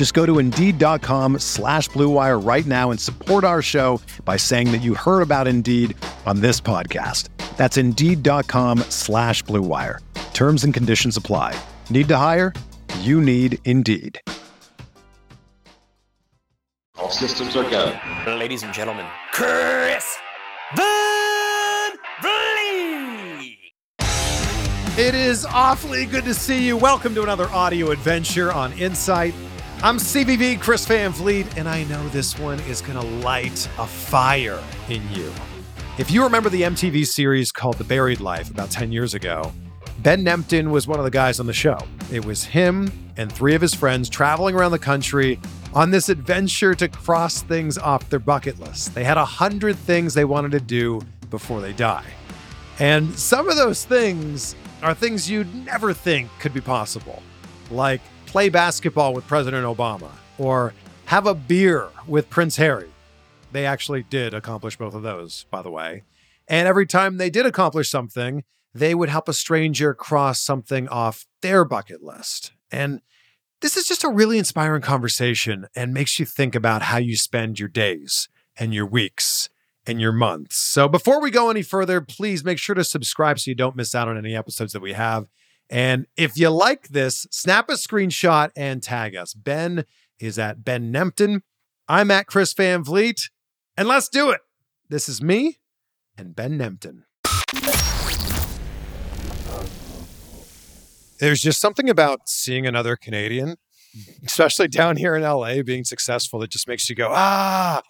Just go to Indeed.com slash BlueWire right now and support our show by saying that you heard about Indeed on this podcast. That's Indeed.com slash BlueWire. Terms and conditions apply. Need to hire? You need Indeed. All systems are go. Ladies and gentlemen, Chris Van Vliet. It is awfully good to see you. Welcome to another audio adventure on Insight. I'm CVV Chris Van Vliet, and I know this one is going to light a fire in you. If you remember the MTV series called The Buried Life about 10 years ago, Ben Nemtin was one of the guys on the show. It was him and three of his friends traveling around the country on this adventure to cross things off their bucket list. They had a hundred things they wanted to do before they die. And some of those things are things you'd never think could be possible, like play basketball with President Obama or have a beer with Prince Harry. They actually did accomplish both of those, by the way. And every time they did accomplish something, they would help a stranger cross something off their bucket list. And this is just a really inspiring conversation and makes you think about how you spend your days and your weeks and your months. So before we go any further, please make sure to subscribe so you don't miss out on any episodes that we have. And if you like this, snap a screenshot and tag us. Ben is at Ben Nemtin. I'm at Chris Van Vliet. And let's do it. This is me and Ben Nemtin. There's just something about seeing another Canadian, especially down here in LA, being successful that just makes you go, ah,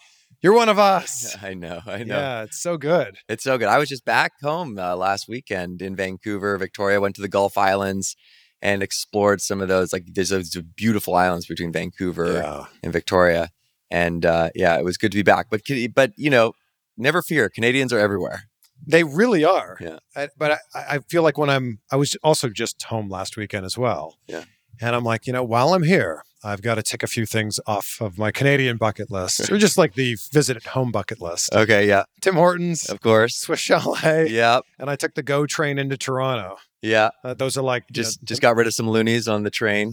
you're one of us. I know, I know. Yeah, it's so good. It's so good. I was just back home uh, last weekend in Vancouver, Victoria. Went to the Gulf Islands and explored some of those. Like there's those beautiful islands between Vancouver Yeah. and Victoria, and uh, yeah, it was good to be back. But but you know, never fear. Canadians are everywhere. They really are. Yeah. I, but I, I feel like when I'm, I was also just home last weekend as well. Yeah. And I'm like, you know, while I'm here, I've got to tick a few things off of my Canadian bucket list, or just like the visit at home bucket list. Okay, yeah, Tim Hortons, of course. Swiss Chalet, Yeah, and I took the GO train into Toronto. yeah. Uh, those are like you Just know, just got rid of some loonies on the train.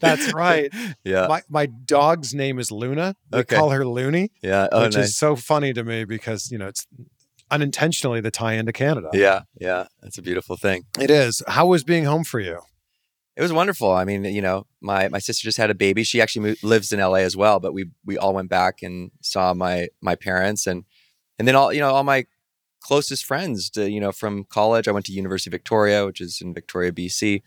That's right. Yeah, My my dog's name is Luna. We Okay. call her Looney, yeah. Oh, which nice. is so funny to me because you know it's unintentionally the tie into Canada. Yeah, yeah. That's a beautiful thing. It is. How was being home for you? It was wonderful. I mean, you know, my my sister just had a baby. She actually moved, lives in LA as well, but we we all went back and saw my my parents and and then all you know all my closest friends. To, you know, from college, I went to University of Victoria, which is in Victoria, BC.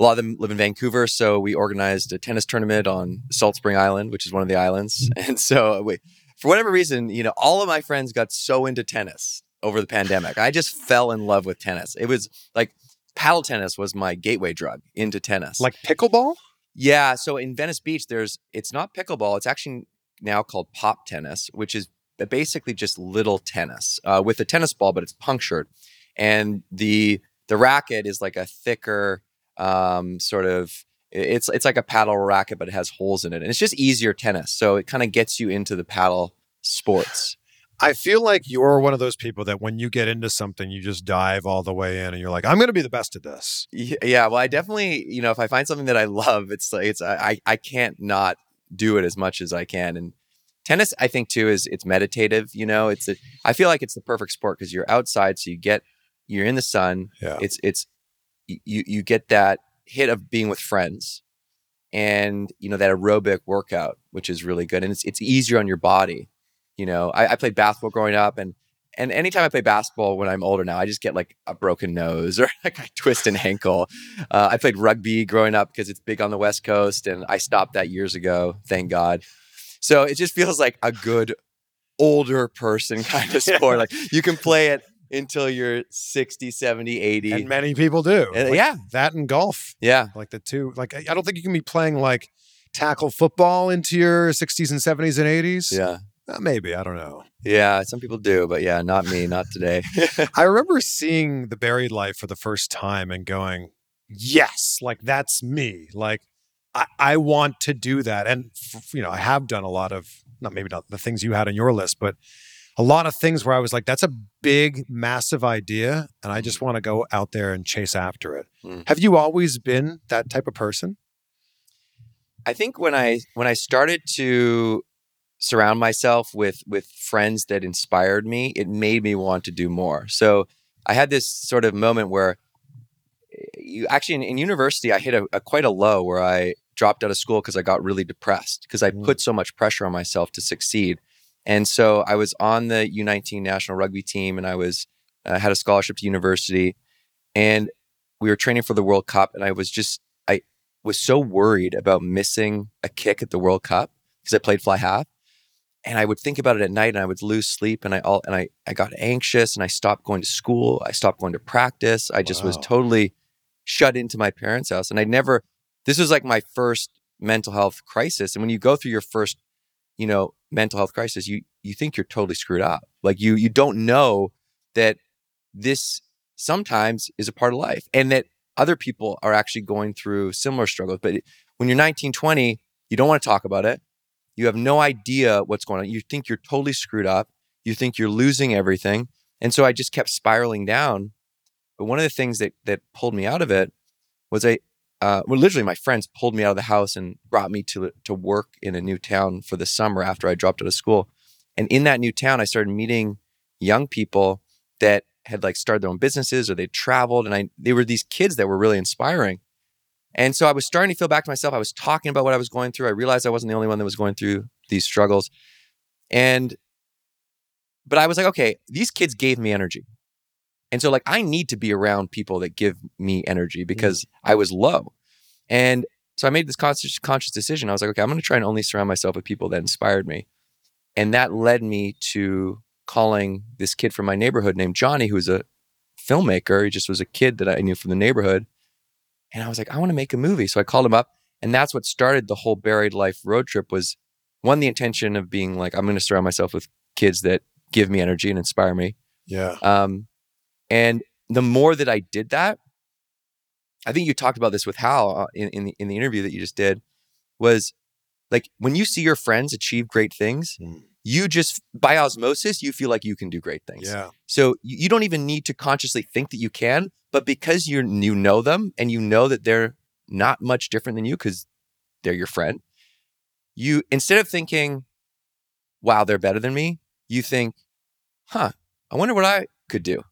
A lot of them live in Vancouver, so we organized a tennis tournament on Salt Spring Island, which is one of the islands. Mm. And so, uh, we, for whatever reason, you know, all of my friends got so into tennis over the pandemic. I just fell in love with tennis. It was like paddle tennis was my gateway drug into tennis. Like pickleball? yeah, so in Venice Beach, there's it's not pickleball. It's actually now called pop tennis, which is basically just little tennis uh, with a tennis ball, but it's punctured, and the the racket is like a thicker um, sort of. It's it's like a paddle racket, but it has holes in it, and it's just easier tennis. So it kind of gets you into the paddle sports. I feel like you're one of those people that when you get into something, you just dive all the way in and you're like, I'm going to be the best at this. Yeah, well, I definitely, you know, if I find something that I love, it's like it's I I can't not do it as much as I can. And tennis, I think too, is it's meditative. You know, it's a, I feel like it's the perfect sport because you're outside, so you get you're in the sun. Yeah. It's it's you you get that hit of being with friends, and you know that aerobic workout, which is really good, and it's it's easier on your body. You know, I, I played basketball growing up, and and anytime I play basketball when I'm older now, I just get like a broken nose or like I twist an ankle. Uh, I played rugby growing up because it's big on the West Coast, and I stopped that years ago. Thank God. So it just feels like a good older person kind of sport. Like you can play it until you're 60, 70, 80. And many people do. Uh, Like, yeah. That and golf. yeah. Like the two. Like I I don't think you can be playing like tackle football into your 60s and 70s and 80s. Yeah. Uh, maybe. I don't know. Yeah. Some people do, but yeah, not me, not today. I remember seeing the buried life for the first time and going, yes, like that's me. Like I, I want to do that. And, f- you know, I have done a lot of, not maybe not the things you had on your list, but a lot of things where I was like, that's a big, massive idea. And I just want to go out there and chase after it. Mm. Have you always been that type of person? I think when I when I started to surround myself with with friends that inspired me, it made me want to do more. So I had this sort of moment where eh, you actually in, in university I hit a, a quite a low where I dropped out of school because I got really depressed because I Mm. put so much pressure on myself to succeed. And so I was on the U19 national rugby team and I was uh, had a scholarship to university and we were training for the World Cup and I was just I was so worried about missing a kick at the World Cup because I played fly half. And I would think about it at night and I would lose sleep and I all and I, I got anxious and I stopped going to school. I stopped going to practice. I just was totally shut into my parents' house. And I never this was like my first mental health crisis. And when you go through your first, you know, mental health crisis, you you think you're totally screwed up. Like you you don't know that this sometimes is a part of life and that other people are actually going through similar struggles. But when you're 19, 20, you don't want to talk about it. You have no idea what's going on. You think you're totally screwed up. You think you're losing everything. And so I just kept spiraling down. But one of the things that that pulled me out of it was I uh, well, literally my friends pulled me out of the house and brought me to to work in a new town for the summer after I dropped out of school. And in that new town, I started meeting young people that had like started their own businesses or they traveled, and I they were these kids that were really inspiring. And so I was starting to feel back to myself. I was talking about what I was going through. I realized I wasn't the only one that was going through these struggles. And but I was like, okay, these kids gave me energy. And so like I need to be around people that give me energy mm-hmm. because I was low. And so I made this conscious conscious decision. I was like, okay, I'm going to try and only surround myself with people that inspired me. And that led me to calling this kid from my neighborhood named Johnny, who was a filmmaker. He just was a kid that I knew from the neighborhood. And I was like, I want to make a movie. So I called him up. And that's what started the whole buried life road trip was one, the intention of being like, I'm going to surround myself with kids that give me energy and inspire me. Yeah. Um, and the more that I did that, I think you talked about this with Hal uh, in, in the in the interview that you just did, was like when you see your friends achieve great things, Mm. You just by osmosis you feel like you can do great things. Yeah. So you, don't even need to consciously think that you can, but because you you know them and you know that they're not much different than you because they're your friend, you instead of thinking, "Wow, they're better than me," you think, "Huh, I wonder what I could do."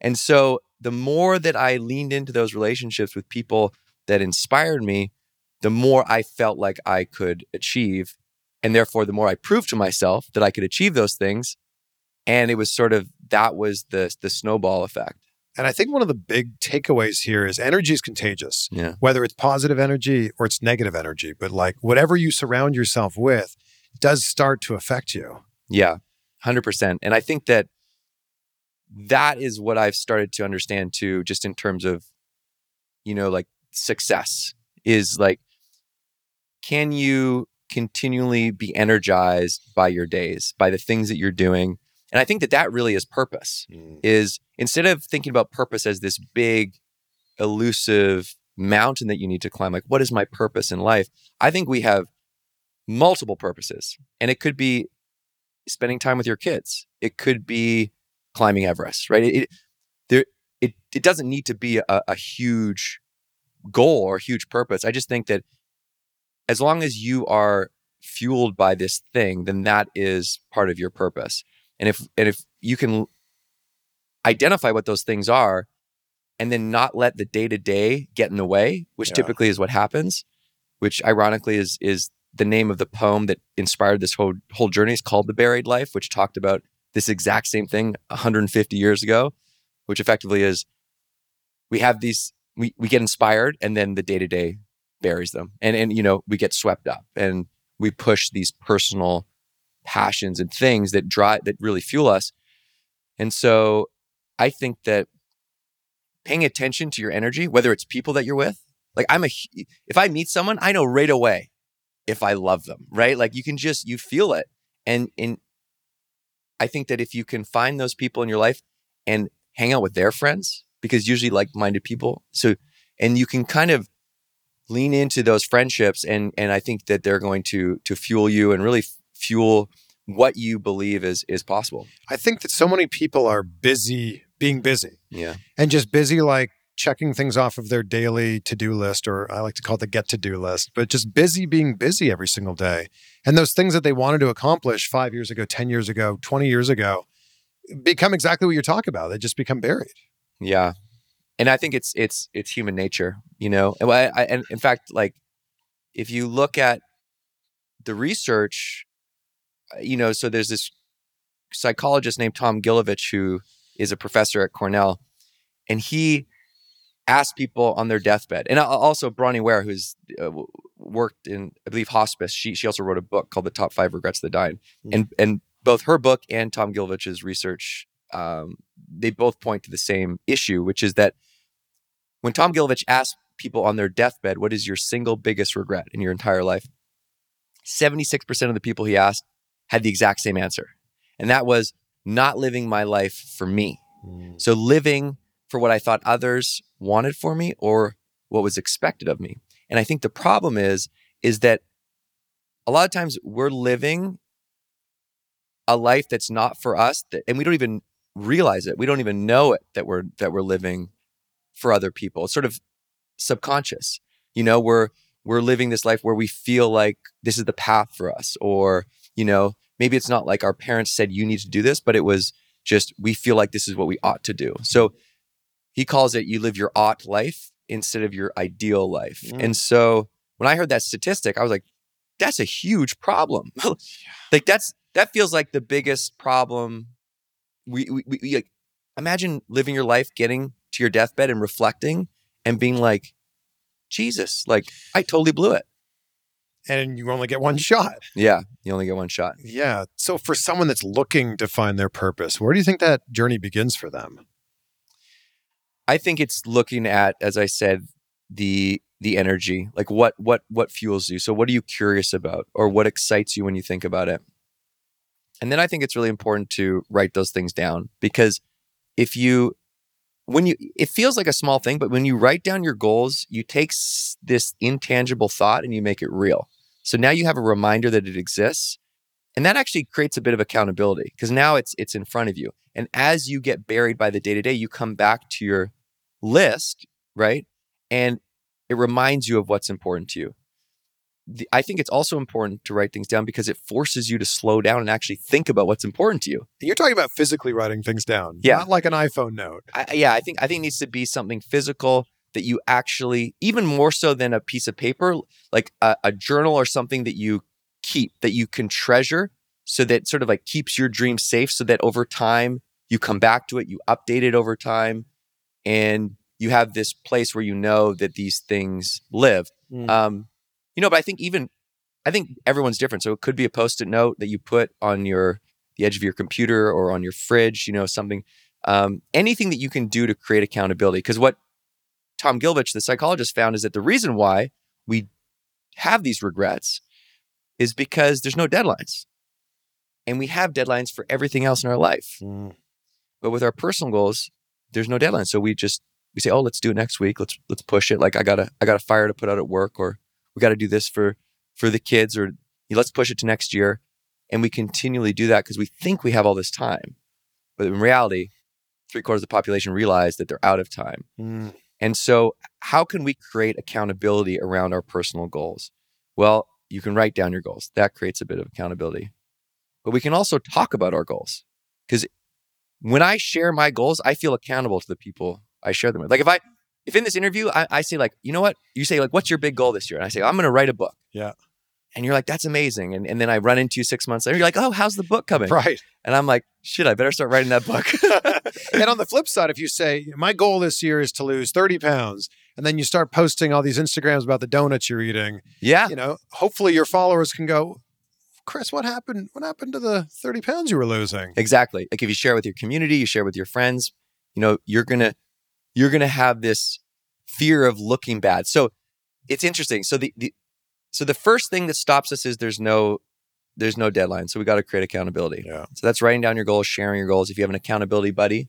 And so the more that I leaned into those relationships with people that inspired me, the more I felt like I could achieve. And therefore, the more I proved to myself that I could achieve those things. And it was sort of that was the the snowball effect. And I think one of the big takeaways here is energy is contagious, Yeah. whether it's positive energy or it's negative energy. But like whatever you surround yourself with does start to affect you. Yeah, hundred percent. And I think that that is what I've started to understand too, just in terms of, you know, like success is like, can you continually be energized by your days, by the things that you're doing? And I think that that really is purpose. Mm. Is instead of thinking about purpose as this big, elusive mountain that you need to climb, like what is my purpose in life? I think we have multiple purposes, and it could be spending time with your kids. It could be climbing Everest, right? It, it there it it doesn't need to be a, a huge goal or a huge purpose. I just think that as long as you are fueled by this thing, then that is part of your purpose. And if and if you can identify what those things are and then not let the day to day get in the way, which Yeah. typically is what happens, which ironically is is the name of the poem that inspired this whole whole journey is called The Buried Life, which talked about this exact same thing 150 years ago, which effectively is we have these we, we get inspired and then the day to day buries them. And and you know, we get swept up and we push these personal passions and things that drive that really fuel us. And so I think that paying attention to your energy, whether it's people that you're with, like I'm a if I meet someone, I know right away if I love them, right? Like you can just you feel it. And and I think that if you can find those people in your life and hang out with their friends, because usually like-minded people, so and you can kind of lean into those friendships and and I think that they're going to to fuel you and really fuel what you believe is is possible. I think that so many people are busy being busy. Yeah. And just busy like checking things off of their daily to-do list or I like to call it the get to-do list, but just busy being busy every single day. And those things that they wanted to accomplish 5 years ago, 10 years ago, 20 years ago become exactly what you're talking about. They just become buried. Yeah. And I think it's it's it's human nature, you know. And I, I and in fact like if you look at the research uh, you know, so there's this psychologist named Tom Gilovich who is a professor at Cornell, and he asked people on their deathbed, and also Bronnie Ware, who's uh, worked in, I believe, hospice. She she also wrote a book called "The Top Five Regrets of the Dying," mm-hmm. and and both her book and Tom Gilovich's research, um, they both point to the same issue, which is that when Tom Gilovich asked people on their deathbed, "What is your single biggest regret in your entire life?" Seventy six percent of the people he asked had the exact same answer, and that was not living my life for me. Mm. So living for what I thought others wanted for me or what was expected of me. And I think the problem is is that a lot of times we're living a life that's not for us that, and we don't even realize it. We don't even know it that we're that we're living for other people. It's sort of subconscious. You know, we're we're living this life where we feel like this is the path for us or, you know, maybe it's not like our parents said you need to do this, but it was just we feel like this is what we ought to do. So he calls it you live your ought life instead of your ideal life. Mm. And so when I heard that statistic, I was like, that's a huge problem. like that's that feels like the biggest problem. We, we, we like imagine living your life, getting to your deathbed and reflecting and being like, Jesus, like I totally blew it and you only get one mm-hmm. shot. Yeah, you only get one shot. Yeah. So for someone that's looking to find their purpose, where do you think that journey begins for them? I think it's looking at, as I said, the the energy, like what what what fuels you. So what are you curious about, or what excites you when you think about it? And then I think it's really important to write those things down because if you when you it feels like a small thing but when you write down your goals you take this intangible thought and you make it real so now you have a reminder that it exists. And that actually creates a bit of accountability because now it's it's in front of you. And as you get buried by the day to day, you come back to your list, right? And it reminds you of what's important to you. The, I think it's also important to write things down because it forces you to slow down and actually think about what's important to you. You're talking about physically writing things down, yeah. not like an iPhone note. I, yeah, I think I think it needs to be something physical that you actually, even more so than a piece of paper, like a, a journal or something that you keep, that you can treasure so that sort of like keeps your dream safe so that over time you come back to it, you update it over time, and you have this place where you know that these things live. Mm. Um, you know, but I think even I think everyone's different. So it could be a post-it note that you put on your the edge of your computer or on your fridge, you know, something um, anything that you can do to create accountability. Because what Tom Gilovich, the psychologist, found is that the reason why we have these regrets is because there's no deadlines. And we have deadlines for everything else in our life. Mm. But with our personal goals, there's no deadline. So we just we say, "Oh, let's do it next week. Let's let's push it. Like I got a I got a fire to put out at work or we got to do this for for the kids or let's push it to next year." And we continually do that because we think we have all this time. But in reality, three quarters of the population realize that they're out of time. Mm. And so, how can we create accountability around our personal goals? Well, you can write down your goals. That creates a bit of accountability. But we can also talk about our goals. Because when I share my goals, I feel accountable to the people I share them with. Like if I, if in this interview, I, I say like, you know what? You say like, what's your big goal this year? And I say, I'm going to write a book. Yeah. and you're like, that's amazing. And, and then I run into you six months later. You're like, oh, how's the book coming? Right. And I'm like, shit, I better start writing that book. and on the flip side, if you say, my goal this year is to lose 30 pounds, and then you start posting all these Instagrams about the donuts you're eating, yeah. you know, hopefully your followers can go, Chris, what happened? What happened to the 30 pounds you were losing? Exactly. Like if you share with your community, you share with your friends, you know, you're gonna you're gonna have this fear of looking bad. So it's interesting. So the, the so the first thing that stops us is there's no there's no deadline. So we got to create accountability. Yeah. So that's writing down your goals, sharing your goals. If you have an accountability buddy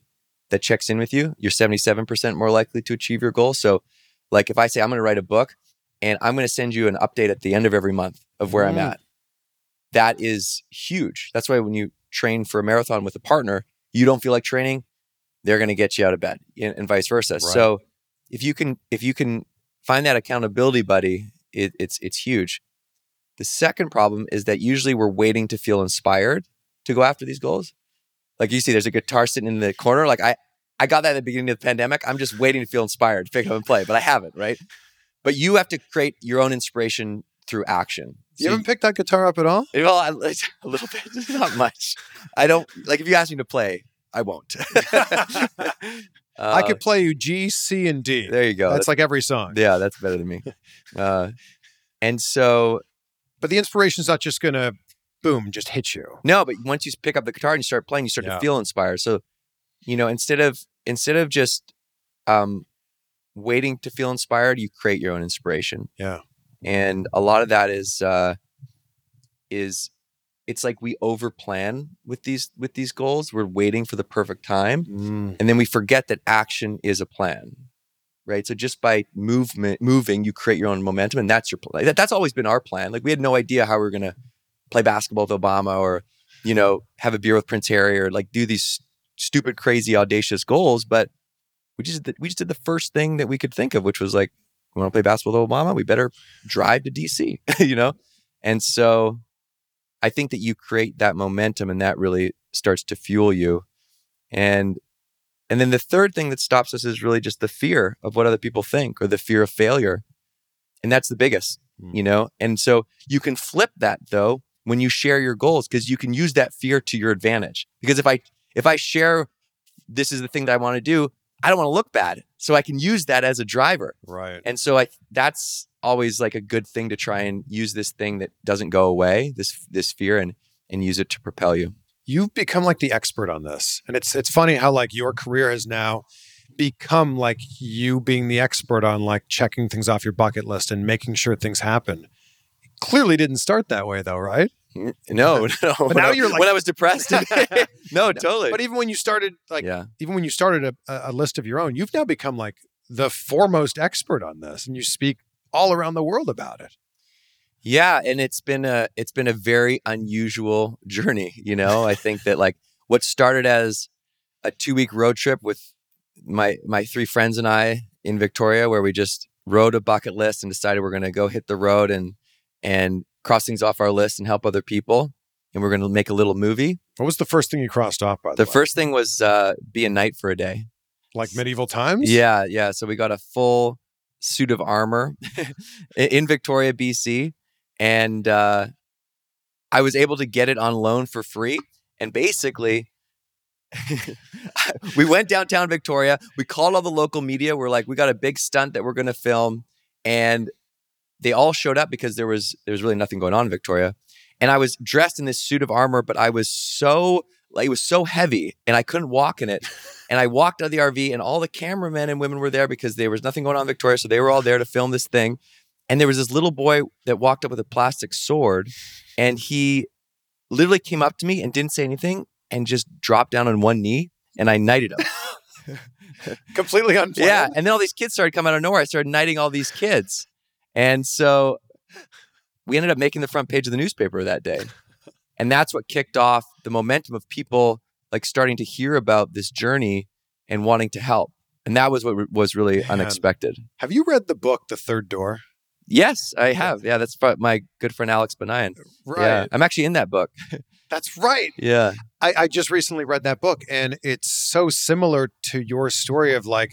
that checks in with you, you're 77% more likely to achieve your goal. So like if I say I'm going to write a book and I'm going to send you an update at the end of every month of where I'm Mm. at. That is huge. That's why when you train for a marathon with a partner, you don't feel like training, they're going to get you out of bed and, and vice versa. So if you can if you can find that accountability buddy, it, it's it's huge. The second problem is that usually we're waiting to feel inspired to go after these goals. Like you see, there's a guitar sitting in the corner. Like I, I got that at the beginning of the pandemic. I'm just waiting to feel inspired to pick up and play, but I haven't, right? But you have to create your own inspiration through action. You So haven't picked that guitar up at all? well, I, a little bit, not much. I don't like if you ask me to play, I won't. I Uh, could play you G, C, and D. There you go. That's like every song. yeah, that's better than me. Uh, and so But the inspiration's not just going to, boom, just hit you. No, but once you pick up the guitar and you start playing, you start Yeah. to feel inspired. So, you know, instead of instead of just um, waiting to feel inspired, you create your own inspiration. Yeah. And a lot of that is uh, is it's like we overplan with these with these goals. We're waiting for the perfect time, mm. and then we forget that action is a plan. Right. So just by movement, moving, you create your own momentum, and that's your plan. That, that's always been our plan. Like we had no idea how we were going to play basketball with Obama or, you know, have a beer with Prince Harry or like do these stupid, crazy, audacious goals. But we just did, we just did the first thing that we could think of, which was like, we want to play basketball with Obama. We better drive to DC, you know? And so I think that you create that momentum and that really starts to fuel you. And and then the third thing that stops us is really just the fear of what other people think or the fear of failure. And that's the biggest, Mm. you know? And so you can flip that though when you share your goals because you can use that fear to your advantage. Because if I if I share this is the thing that I want to do, I don't want to look bad. So I can use that as a driver. Right. And so I that's always like a good thing to try and use this thing that doesn't go away, this this fear and and use it to propel you. You've become like the expert on this. And it's it's funny how like your career has now become like you being the expert on like checking things off your bucket list and making sure things happen. Clearly didn't start that way though, right? No, no. But now when I- you're like- when I was depressed. no, totally. But even when you started like yeah. even when you started a, a list of your own, you've now become like the foremost expert on this and you speak all around the world about it. Yeah, and it's been a it's been a very unusual journey, you know. I think that like what started as a 2-week road trip with my my three friends and I in Victoria where we just wrote a bucket list and decided we're going to go hit the road and and cross things off our list and help other people and we're going to make a little movie. What was the first thing you crossed off by the, The way? first thing was uh be a knight for a day. like medieval times? Yeah, yeah. So we got a full suit of armor in Victoria, BC, and uh, I was able to get it on loan for free. And basically, we went downtown Victoria. We called all the local media. We're like, we got a big stunt that we're going to film, and they all showed up because there was there was really nothing going on in Victoria. And I was dressed in this suit of armor, but I was so like it was so heavy, and I couldn't walk in it. And I walked out of the RV, and all the cameramen and women were there because there was nothing going on in Victoria. So they were all there to film this thing. And there was this little boy that walked up with a plastic sword, and he literally came up to me and didn't say anything and just dropped down on one knee, and I knighted him. Completely unplanned. yeah. And then all these kids started coming out of nowhere. I started knighting all these kids. And so we ended up making the front page of the newspaper that day. And that's what kicked off the momentum of people like starting to hear about this journey and wanting to help. And that was what re- was really Man. unexpected. Have you read the book The Third Door? Yes, I have. Yeah, that's my good friend Alex Banayan. Yeah, I'm actually in that book. That's right. Yeah. I, I just recently read that book and it's so similar to your story of like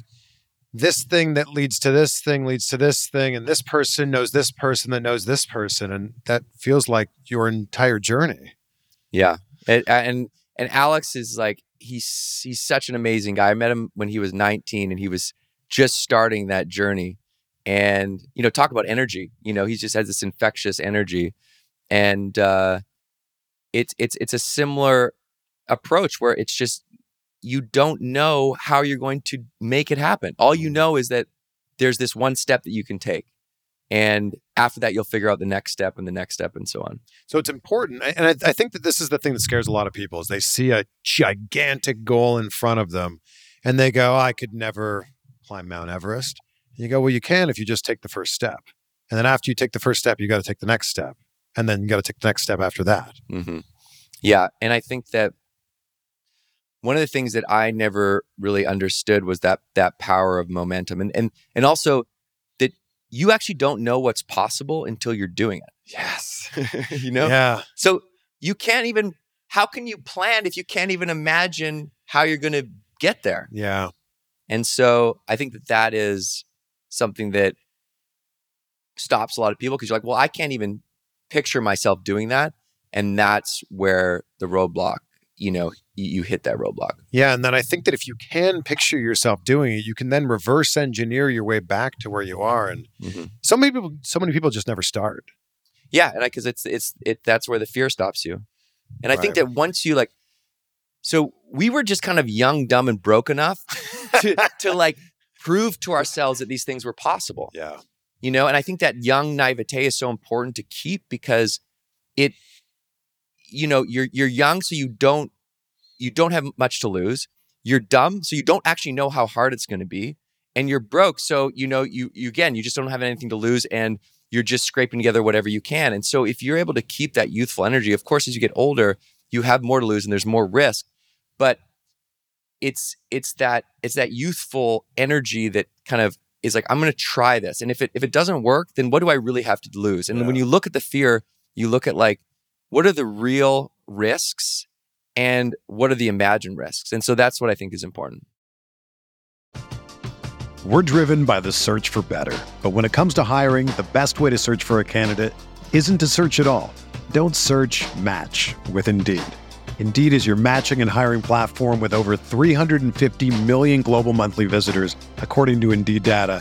this thing that leads to this thing leads to this thing, and this person knows this person that knows this person, and that feels like your entire journey. Yeah, and and, and Alex is like he's he's such an amazing guy. I met him when he was 19, and he was just starting that journey. And you know, talk about energy. You know, he just has this infectious energy, and uh, it's it's it's a similar approach where it's just you don't know how you're going to make it happen. All you know is that there's this one step that you can take. And after that, you'll figure out the next step and the next step and so on. So it's important. And I, I think that this is the thing that scares a lot of people is they see a gigantic goal in front of them and they go, I could never climb Mount Everest. And you go, well, you can if you just take the first step. And then after you take the first step, you got to take the next step. And then you got to take the next step after that. Mm-hmm. Yeah. And I think that one of the things that I never really understood was that that power of momentum and and and also you actually don't know what's possible until you're doing it. Yes. you know? Yeah. So you can't even how can you plan if you can't even imagine how you're going to get there? Yeah. And so I think that that is something that stops a lot of people because you're like, well, I can't even picture myself doing that. And that's where the roadblock you know you, hit that roadblock Yeah, and then I think that if you can picture yourself doing it, you can then reverse engineer your way back to where you are. And Mhm. so many people, so many people just never start. yeah and because it's it's it that's where the fear stops you and i think that once you like so we were just kind of young dumb and broke enough to, to like prove to ourselves that these things were possible Yeah, you know and i think that young naivete is so important to keep because it you know you're you're young so you don't you don't have much to lose. You're dumb so you don't actually know how hard it's going to be. And you're broke so you know you, you again you just don't have anything to lose and you're just scraping together whatever you can. And so if you're able to keep that youthful energy of course as you get older you have more to lose and there's more risk. But it's it's that it's that youthful energy that kind of is like i'm going to try this. And if it if it doesn't work then what do i really have to lose? And when you look at the fear you look at like what are the real risks and what are the imagined risks and so that's what i think is important We're driven by the search for better. But when it comes to hiring, the best way to search for a candidate isn't to search at all. Don't search match with Indeed. Indeed is your matching and hiring platform with over 350 million global monthly visitors, according to Indeed data,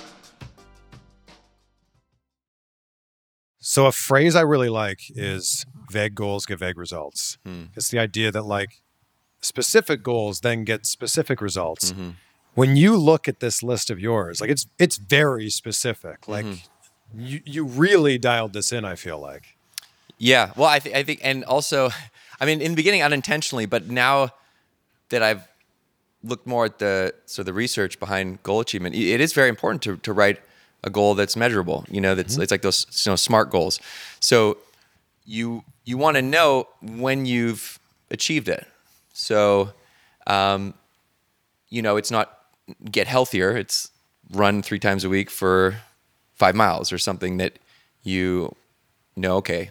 So a phrase I really like is vague goals get vague results. Hmm. It's the idea that like specific goals then get specific results. Mhm. When you look at this list of yours, like it's it's very specific. Like Mhm. you you really dialed this in, I feel like. Yeah. Well, I, th- I think, and also, I mean, in the beginning, unintentionally, but now that I've looked more at the so the research behind goal achievement, it is very important to to write a goal that's measurable. You know, that's it's like those you know smart goals. So you you want to know when you've achieved it. So, um, you know, it's not get healthier. It's run three times a week for five miles or something that you know. Okay,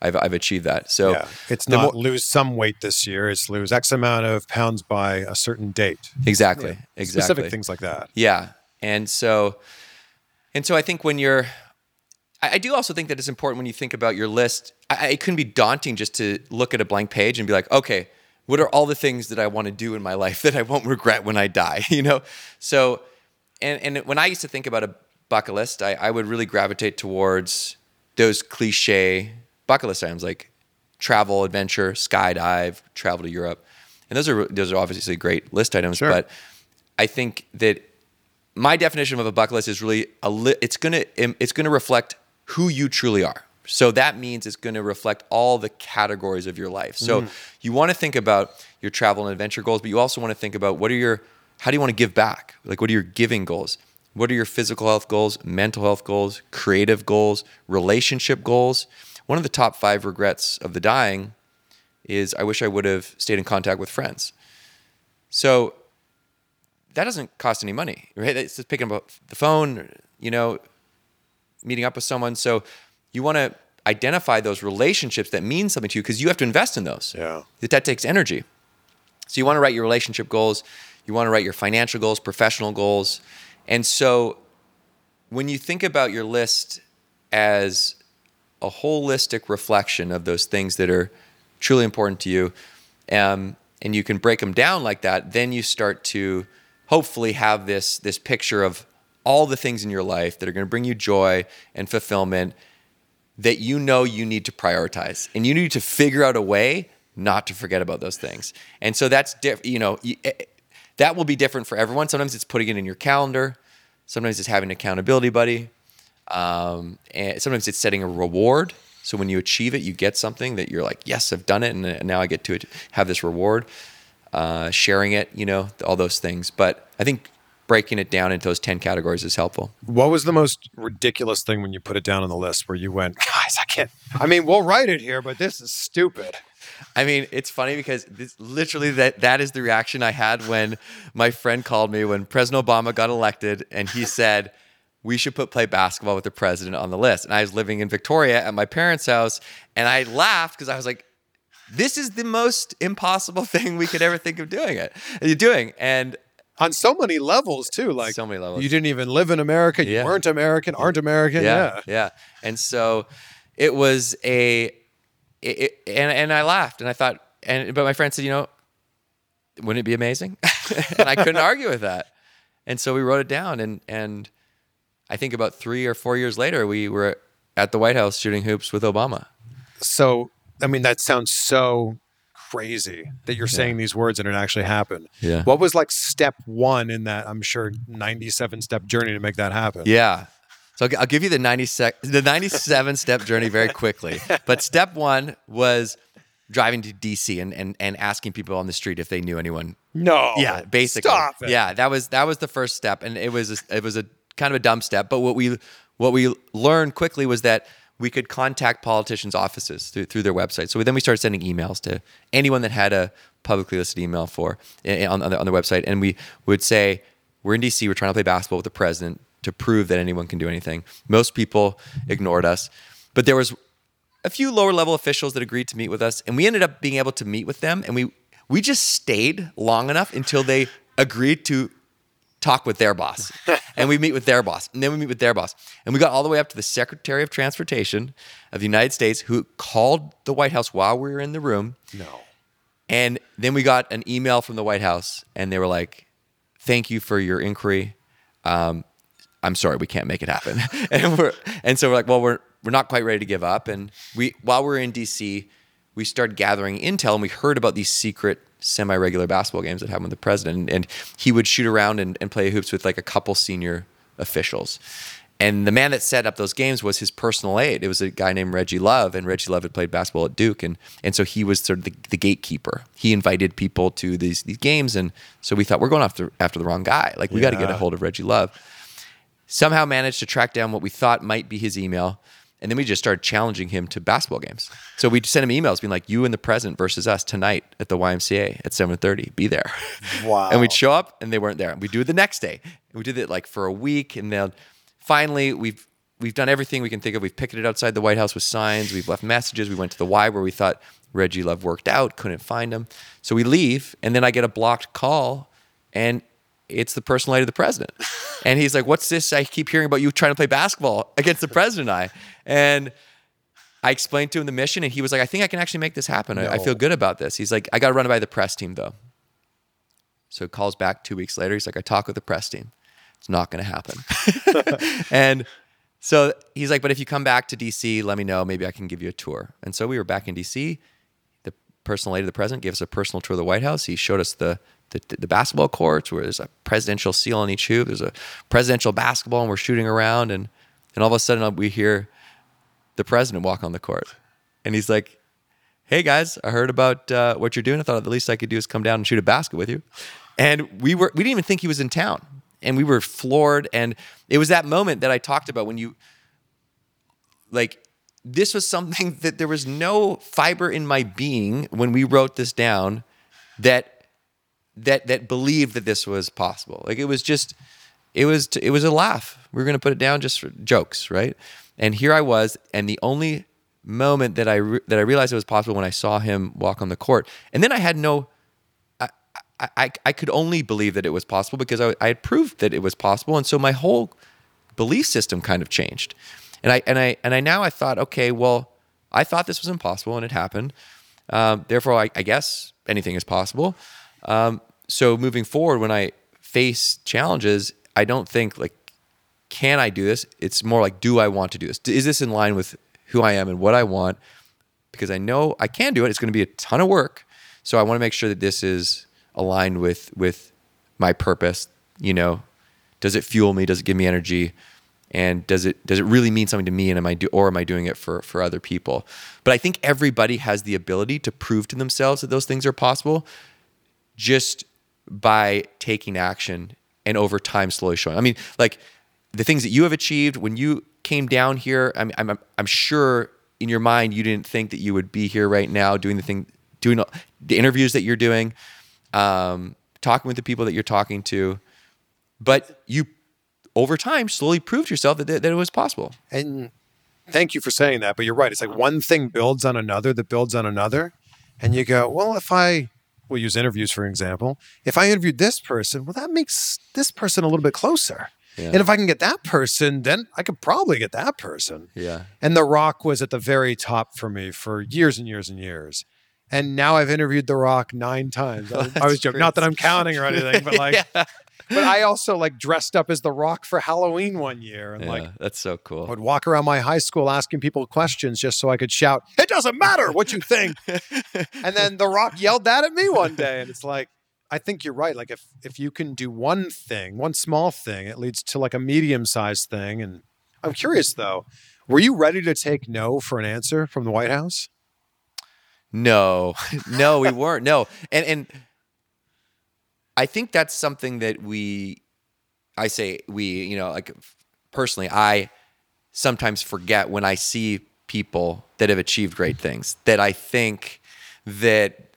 I've I've achieved that. So yeah. It's not more- lose some weight this year, it's lose X amount of pounds by a certain date. exactly Yeah. exactly Specific things like that. Yeah, and so, and so I think when you're, I, I do also think that it's important when you think about your list. I, it can be daunting just to look at a blank page and be like, okay, what are all the things that I want to do in my life that I won't regret when I die? You know, so, and and when I used to think about a bucket list, I, I would really gravitate towards those cliche bucket list items like travel, adventure, skydive, travel to Europe, and those are those are obviously great list items. Sure. But I think that my definition of a bucket list is really a li- it's gonna it's gonna reflect who you truly are. So that means it's going to reflect all the categories of your life. So mm-hmm. you want to think about your travel and adventure goals, but you also want to think about what are your how do you want to give back? Like what are your giving goals? What are your physical health goals, mental health goals, creative goals, relationship goals? One of the top 5 regrets of the dying is I wish I would have stayed in contact with friends. So that doesn't cost any money, right? It's just picking up the phone, you know, meeting up with someone. So you want to identify those relationships that mean something to you because you have to invest in those. Yeah. That, that takes energy. So you want to write your relationship goals, you want to write your financial goals, professional goals. And so when you think about your list as a holistic reflection of those things that are truly important to you, um, and you can break them down like that, then you start to hopefully have this this picture of all the things in your life that are going to bring you joy and fulfillment that you know you need to prioritize, and you need to figure out a way not to forget about those things. And so that's diff- you know eh, that will be different for everyone. Sometimes it's putting it in your calendar. Sometimes it's having an accountability buddy. Um, and sometimes it's setting a reward. So when you achieve it, you get something that you're like, yes, I've done it, and now I get to have this reward. Uh, sharing it, you know, all those things. But I think breaking it down into those ten categories is helpful. What was the most ridiculous thing when you put it down on the list where you went, guys, I can't. I mean, we'll write it here, but this is stupid. I mean, it's funny because this, literally that that is the reaction I had when my friend called me when President Obama got elected, and he said we should put play basketball with the president on the list. And I was living in Victoria at my parents' house, and I laughed because I was like, "This is the most impossible thing we could ever think of doing it. You're doing." And On so many levels, too. Like, So many levels. You didn't even live in America. You Yeah. weren't American, aren't American. yeah, Yeah. yeah. And so it was a, it, it- and and I laughed and I thought, and but my friend said, you know, wouldn't it be amazing? and I couldn't argue with that. And so we wrote it down, and and I think about three or four years later, we were at the White House shooting hoops with Obama. So, I mean, that sounds so crazy that you're saying these words and it actually happened. Yeah. What was like step one in that, I'm sure, 97 step journey to make that happen? Yeah. So I'll, give you the 90 sec- the 97 step journey very quickly. But step one was driving to DC and, and, and asking people on the street if they knew anyone No. yeah basically Stop it. yeah that was that was the first step and it was a, it was a kind of a dumb step but what we what we learned quickly was that we could contact politicians offices through, through their website. So then we started sending emails to anyone that had a publicly listed email for on, on, the, on their website. And we would say we're in dc we're trying to play basketball with the president to prove that anyone can do anything. Most people ignored us. But there was a few lower level officials that agreed to meet with us and we ended up being able to meet with them and we we just stayed long enough until they agreed to talk with their boss and we meet with their boss and then we meet with their boss and we got all the way up to the secretary of transportation of the united states who called the white house while we were in the room No. and then we got an email from the White House, and they were like, "Thank you for your inquiry. Um, I'm sorry, we can't make it happen." and we're and so we're like, "Well, we're we're not quite ready to give up." And we while we were in DC, we started gathering intel, and we heard about these secret semi-regular basketball games that happened with the president, and, he would shoot around and, and play hoops with like a couple senior officials. And the man that set up those games was his personal aide. It was a guy named Reggie Love, and Reggie Love had played basketball at Duke, and and so he was sort of the, the gatekeeper. He invited people to these these games, and so we thought we're going after after the wrong guy. Like we got to get a hold of Reggie Love. Somehow managed to track down what we thought might be his email, and then we just started challenging him to basketball games. So we'd send him emails being like, "You and the president versus us tonight at the YMCA at 7:30. Be there." Wow. and we'd show up, and they weren't there. We'd do it the next day. And we did it like for a week, and then finally we've we've done everything we can think of. We've picketed outside the White House with signs. We've left messages. We went to the Y where we thought Reggie Love worked out, couldn't find him. So we leave, and then I get a blocked call, and it's the personal aide of the president. And he's like, What's this? I keep hearing about you trying to play basketball against the president and I. And I explained to him the mission, and he was like, I think I can actually make this happen. I, I feel good about this. He's like, I got to run it by the press team, though. So he calls back two weeks later. He's like, I talked with the press team. It's not going to happen. and So he's like, but if you come back to DC, let me know. Maybe I can give you a tour. And so we were back in DC. The personal aide of the president gave us a personal tour of the White House. He showed us the the, the basketball courts where there's a presidential seal on each hoop. There's a presidential basketball, and we're shooting around, and and all of a sudden uh, we hear the president walk on the court, and he's like, "Hey guys, I heard about uh, what you're doing. I thought the least I could do is come down and shoot a basket with you." And we were we didn't even think he was in town, and we were floored. And it was that moment that I talked about when you like this was something that there was no fiber in my being when we wrote this down that that that believed that this was possible. Like it was just it was it was a laugh. We were going to put it down just for jokes, right? And here I was, and the only moment that I re- that I realized it was possible when I saw him walk on the court, and then I had no. I, I, I could only believe that it was possible because I, I had proved that it was possible, and so my whole belief system kind of changed. And I and I and I now I thought, okay, well, I thought this was impossible, and it happened. Um, therefore, I, I, guess anything is possible. Um, so moving forward, when I face challenges, I don't think like, can I do this? It's more like, do I want to do this? Is this in line with who I am and what I want? Because I know I can do it. It's going to be a ton of work. So I want to make sure that this is aligned with with my purpose. You know, does it fuel me? Does it give me energy? and does it does it really mean something to me and am I do or am I doing it for for other people but I think everybody has the ability to prove to themselves that those things are possible just by taking action and over time slowly showing I mean like the things that you have achieved when you came down here I'm I'm I'm sure in your mind you didn't think that you would be here right now doing the thing doing the interviews that you're doing um, talking with the people that you're talking to but you over time slowly proved yourself that, that it was possible. And thank you for saying that. But you're right. It's like one thing builds on another that builds on another. And you go, well, if I, we'll use interviews for example, if I interviewed this person, well, that makes this person a little bit closer. Yeah. And if I can get that person, then I could probably get that person. Yeah. And The Rock was at the very top for me for years and years and years. And now I've interviewed The Rock nine times. I, I was joking, not that I'm counting or anything, but like, yeah but I also like dressed up as the Rock for Halloween one year, and yeah, like that's so cool. I would walk around my high school asking people questions just so I could shout, "It doesn't matter what you think." and then the Rock yelled that at me one day, and it's like, I think you're right. Like if if you can do one thing, one small thing, it leads to like a medium sized thing. And I'm curious though, were you ready to take no for an answer from the White House? No, no, we weren't. No, and and I think that's something that we, I say we, you know, like personally, I sometimes forget when I see people that have achieved great things that I think that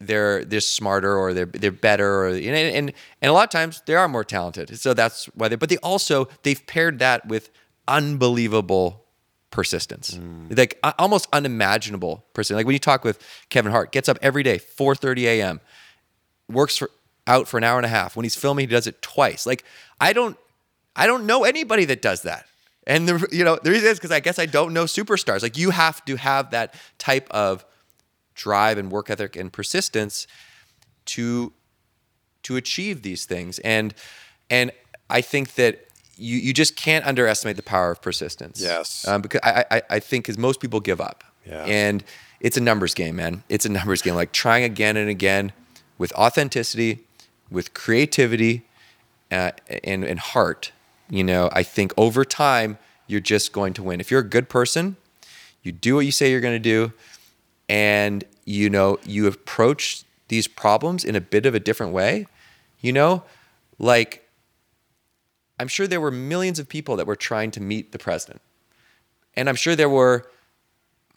they're they're smarter or they're they're better or and and and a lot of times they are more talented. So that's why they but they also they've paired that with unbelievable persistence. Mm. Like almost unimaginable persistence. Like when you talk with Kevin Hart, gets up every day, 4:30 a.m., works for out for an hour and a half. When he's filming, he does it twice. Like I don't, I don't know anybody that does that. And the you know the reason is because I guess I don't know superstars. Like you have to have that type of drive and work ethic and persistence to to achieve these things. And and I think that you you just can't underestimate the power of persistence. Yes. Um, because I, I I think because most people give up. Yeah. And it's a numbers game, man. It's a numbers game. Like trying again and again with authenticity with creativity uh, and, and heart, you know, I think over time, you're just going to win. If you're a good person, you do what you say you're going to do, and, you know, you approach these problems in a bit of a different way, you know, like, I'm sure there were millions of people that were trying to meet the president. And I'm sure there were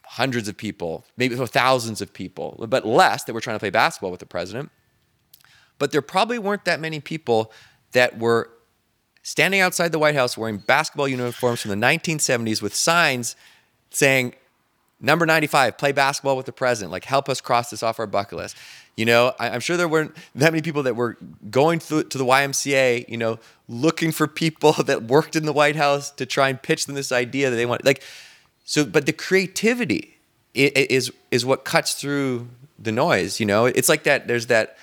hundreds of people, maybe thousands of people, but less that were trying to play basketball with the president but there probably weren't that many people that were standing outside the White House wearing basketball uniforms from the 1970s with signs saying, number 95, play basketball with the president, like help us cross this off our bucket list. You know, I, am sure there weren't that many people that were going to, to the YMCA, you know, looking for people that worked in the White House to try and pitch them this idea that they want. Like, so, but the creativity is is what cuts through the noise. You know, it's like that. There's that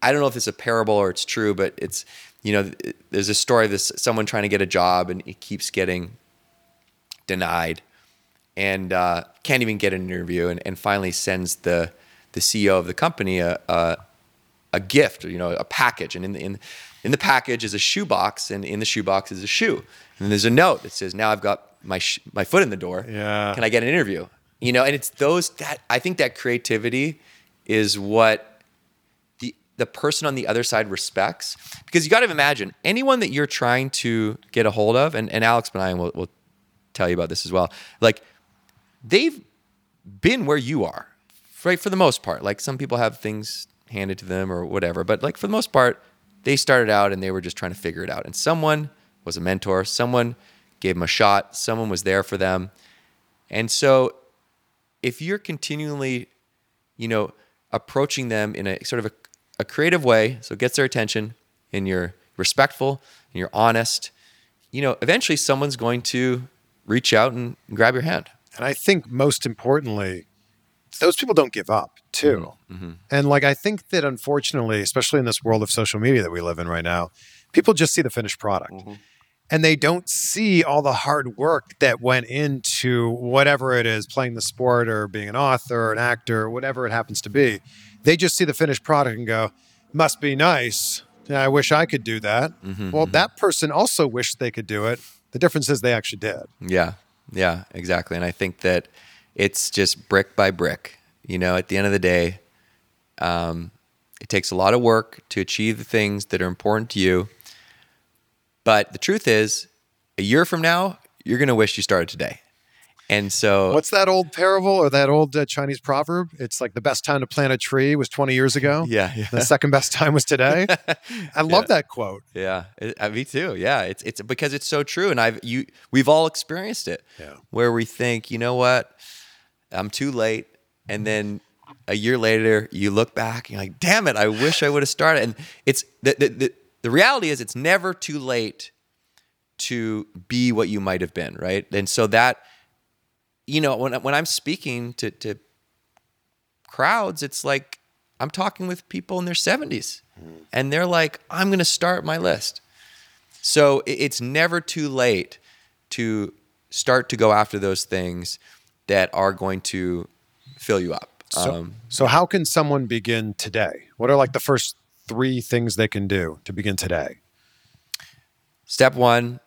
I don't know if it's a parable or it's true, but it's you know there's a story of this someone trying to get a job and he keeps getting denied, and uh, can't even get an interview, and, and finally sends the the CEO of the company a, a a gift, you know, a package, and in the in, in the package is a shoebox, and in the shoebox is a shoe, and there's a note that says, "Now I've got my sh- my foot in the door. Yeah. Can I get an interview?" You know, and it's those that I think that creativity is what the the person on the other side respects because you got to imagine anyone that you're trying to get a hold of, and and Alex Banayan will will tell you about this as well. Like they've been where you are, right? For the most part, like some people have things handed to them or whatever, but like for the most part, they started out and they were just trying to figure it out. And someone was a mentor, someone gave them a shot, someone was there for them. And so if you're continually, you know, approaching them in a sort of a, a creative way, so it gets their attention and you're respectful and you're honest, you know, eventually someone's going to reach out and grab your hand. And I think most importantly, those people don't give up too. Mm-hmm. Mm-hmm. And like I think that unfortunately, especially in this world of social media that we live in right now, people just see the finished product. Mm-hmm. And they don't see all the hard work that went into whatever it is, playing the sport or being an author or an actor or whatever it happens to be. They just see the finished product and go, must be nice. I wish I could do that. well, that person also wished they could do it. The difference is they actually did. Yeah, yeah, exactly. And I think that it's just brick by brick. You know, at the end of the day, um, it takes a lot of work to achieve the things that are important to you. But the truth is, a year from now, you're going to wish you started today. And so, What's that old parable or that old uh, Chinese proverb? It's like the best time to plant a tree was 20 years ago. yeah, yeah. The second best time was today. I love that quote. Yeah, it, uh, me too. Yeah, it's it's because it's so true, and I've you we've all experienced it. Yeah. where we think, you know what, I'm too late, and then a year later you look back and you're like, damn it, I wish I would have started. And it's the the the, the reality is it's never too late to be what you might have been, right? And so that you know when when I'm speaking to to crowds, it's like I'm talking with people in their 70s, and they're like, I'm going to start my list. So it- it's never too late to start to go after those things that are going to fill you up. So, um, so how can someone begin today? What are like the first three things they can do to begin today? step one,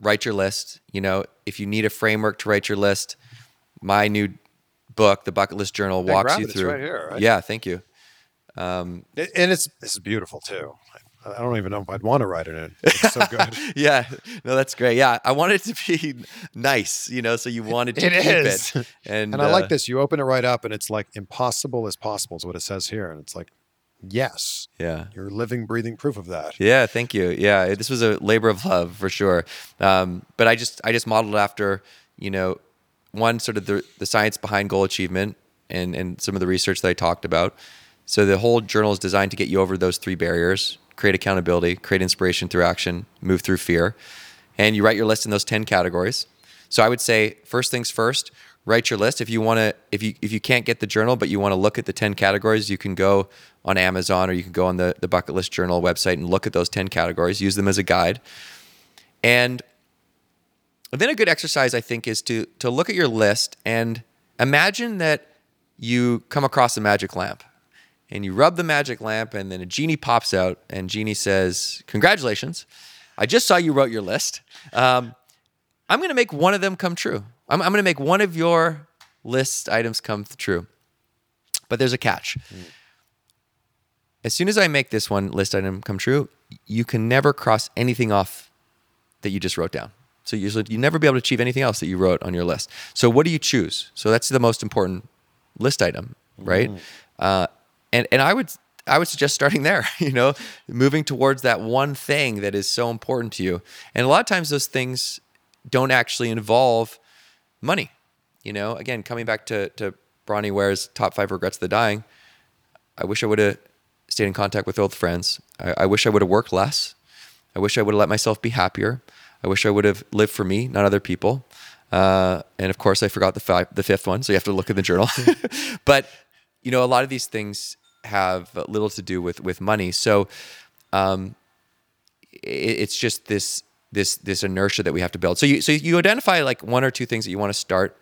write your list. You know, if you need a framework to write your list, my new book, the Bucket List Journal, walks you. It's through. right here, right? Yeah, thank you. It- and it's this is beautiful too. I don't even know if I'd want to write it in. It's so good. yeah, no, that's great. Yeah, I wanted it to be nice, you know, so you wanted to It keep is. it. And, and I like uh, this. You open it right up, and it's like impossible as possible is what it says here, and it's like, yes, Yeah. you're living, breathing proof of that. Yeah, thank you. Yeah, this was a labor of love for sure. Um, but I just I just modeled after you know one sort of the the science behind goal achievement and and some of the research that I talked about. So the whole journal is designed to get you over those three barriers: create accountability, create inspiration through action, move through fear, and you write your list in those ten categories. So I would say first things first. Write your list. If you want to, if you if you can't get the journal, but you want to look at the ten categories, you can go on Amazon or you can go on the the Bucket List Journal website and look at those ten categories. Use them as a guide. And then a good exercise, I think, is to to look at your list and imagine that you come across a magic lamp, and you rub the magic lamp, and then a genie pops out, and genie says, "Congratulations, I just saw you wrote your list. Um, I'm going to make one of them come true. I'm, I'm going to make one of your list items come true. But there's a catch. As soon as I make this one list item come true, you can never cross anything off that you just wrote down. So usually you never be able to achieve anything else that you wrote on your list. So what do you choose? So that's the most important list item, right? Uh, and and I would I would suggest starting there. You know, moving towards that one thing that is so important to you. And a lot of times those things don't actually involve money. You know, again, coming back to to Bronnie Ware's top five regrets of the dying. I wish I would have stayed in contact with old friends. I, I wish I would have worked less. I wish I would have let myself be happier. I wish I would have lived for me, not other people. Uh, and of course, I forgot the the fifth one, so you have to look in the journal. but you know, a lot of these things have little to do with with money. So um, it, it's just this this this inertia that we have to build. So you so you identify like one or two things that you want to start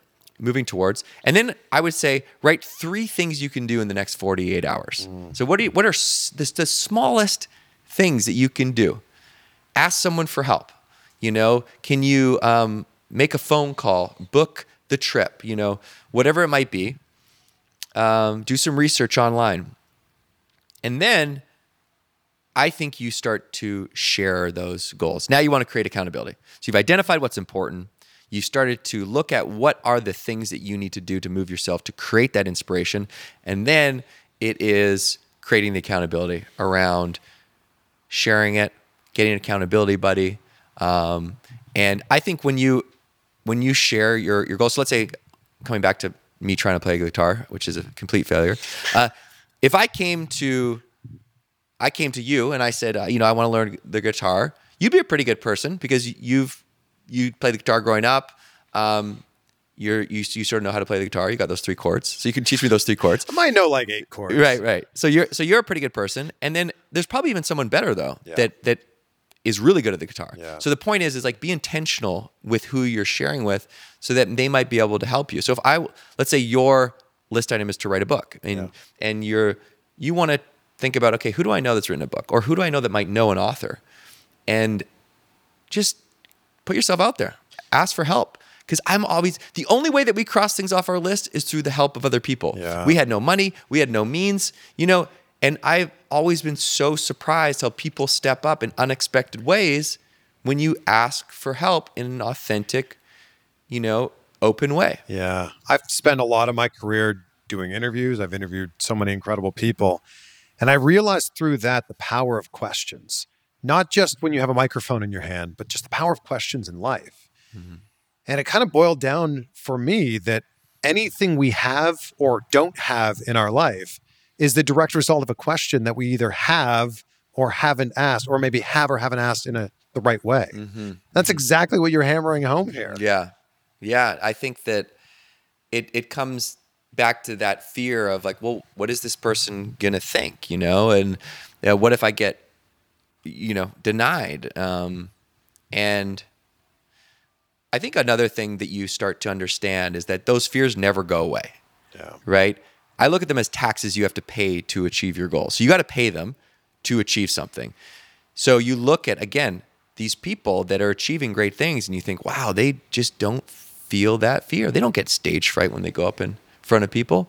moving towards, and then I would say write three things you can do in the next 48 hours. So what do you, what are the, the smallest things that you can do? Ask someone for help. You know, can you um, make a phone call, book the trip? You know, whatever it might be. Um, do some research online, and then I think you start to share those goals. Now you want to create accountability. So you've identified what's important. You started to look at what are the things that you need to do to move yourself to create that inspiration. And then it is creating the accountability around sharing it, getting an accountability buddy. Um, and I think when you when you share your your goals, so let's say coming back to me trying to play guitar, which is a complete failure. Uh, if I came to I came to you and I said, uh, you know, I want to learn the guitar. You'd be a pretty good person because you've you play the guitar growing up. Um, you're you, you sort of know how to play the guitar. You got those three chords, so you can teach me those three chords. I might know like eight chords. Right, right. So you're so you're a pretty good person, and then there's probably even someone better though Yeah. that that is really good at the guitar. Yeah. So the point is, is like be intentional with who you're sharing with, so that they might be able to help you. So if I let's say your list item is to write a book, and Yeah. and you're you want to think about okay, who do I know that's written a book, or who do I know that might know an author, and just put yourself out there. Ask for help. Because I'm always the only way that we cross things off our list is through the help of other people. Yeah. We had no money, we had no means, you know, and I've always been so surprised how people step up in unexpected ways when you ask for help in an authentic, you know, open way. Yeah. I've spent a lot of my career doing interviews. I've interviewed so many incredible people. And I realized through that the power of questions, not just when you have a microphone in your hand, but just the power of questions in life. And it kind of boiled down for me that anything we have or don't have in our life is the direct result of a question that we either have or haven't asked, or maybe have or haven't asked in a the right way. That's exactly what you're hammering home here. Yeah. Yeah. I think that it it comes back to that fear of like, well, what is this person gonna think? You know, and uh, what if I get, you know, denied? Um, and I think another thing that you start to understand is that those fears never go away Yeah. right? I look at them as taxes you have to pay to achieve your goal. So you got to pay them to achieve something. So you look at again these people that are achieving great things and you think, "Wow, they just don't feel that fear. They don't get stage fright when they go up in front of people."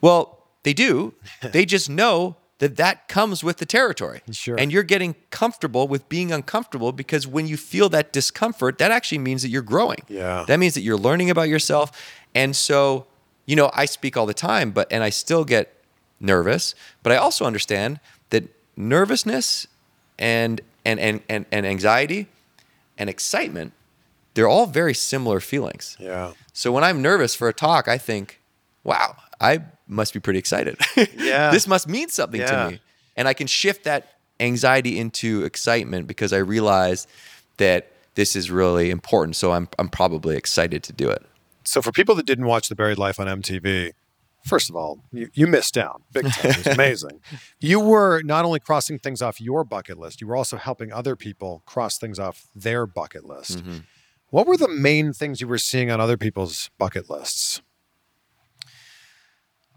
Well, they do. they just know that that comes with the territory. Sure. And you're getting comfortable with being uncomfortable because when you feel that discomfort, that actually means that you're growing. Yeah. That means that you're learning about yourself. And so, you know, I speak all the time, but and I still get nervous, but I also understand that nervousness and and and and, and anxiety and excitement, they're all very similar feelings. Yeah. So when I'm nervous for a talk, I think, wow, I must be pretty excited. Yeah. this must mean something Yeah. to me. And I can shift that anxiety into excitement because I realize that this is really important. So I'm, I'm probably excited to do it. So for people that didn't watch The Buried Life on MTV, first of all, you, you missed out big time. It was amazing. you were not only crossing things off your bucket list, you were also helping other people cross things off their bucket list. Mm-hmm. What were the main things you were seeing on other people's bucket lists?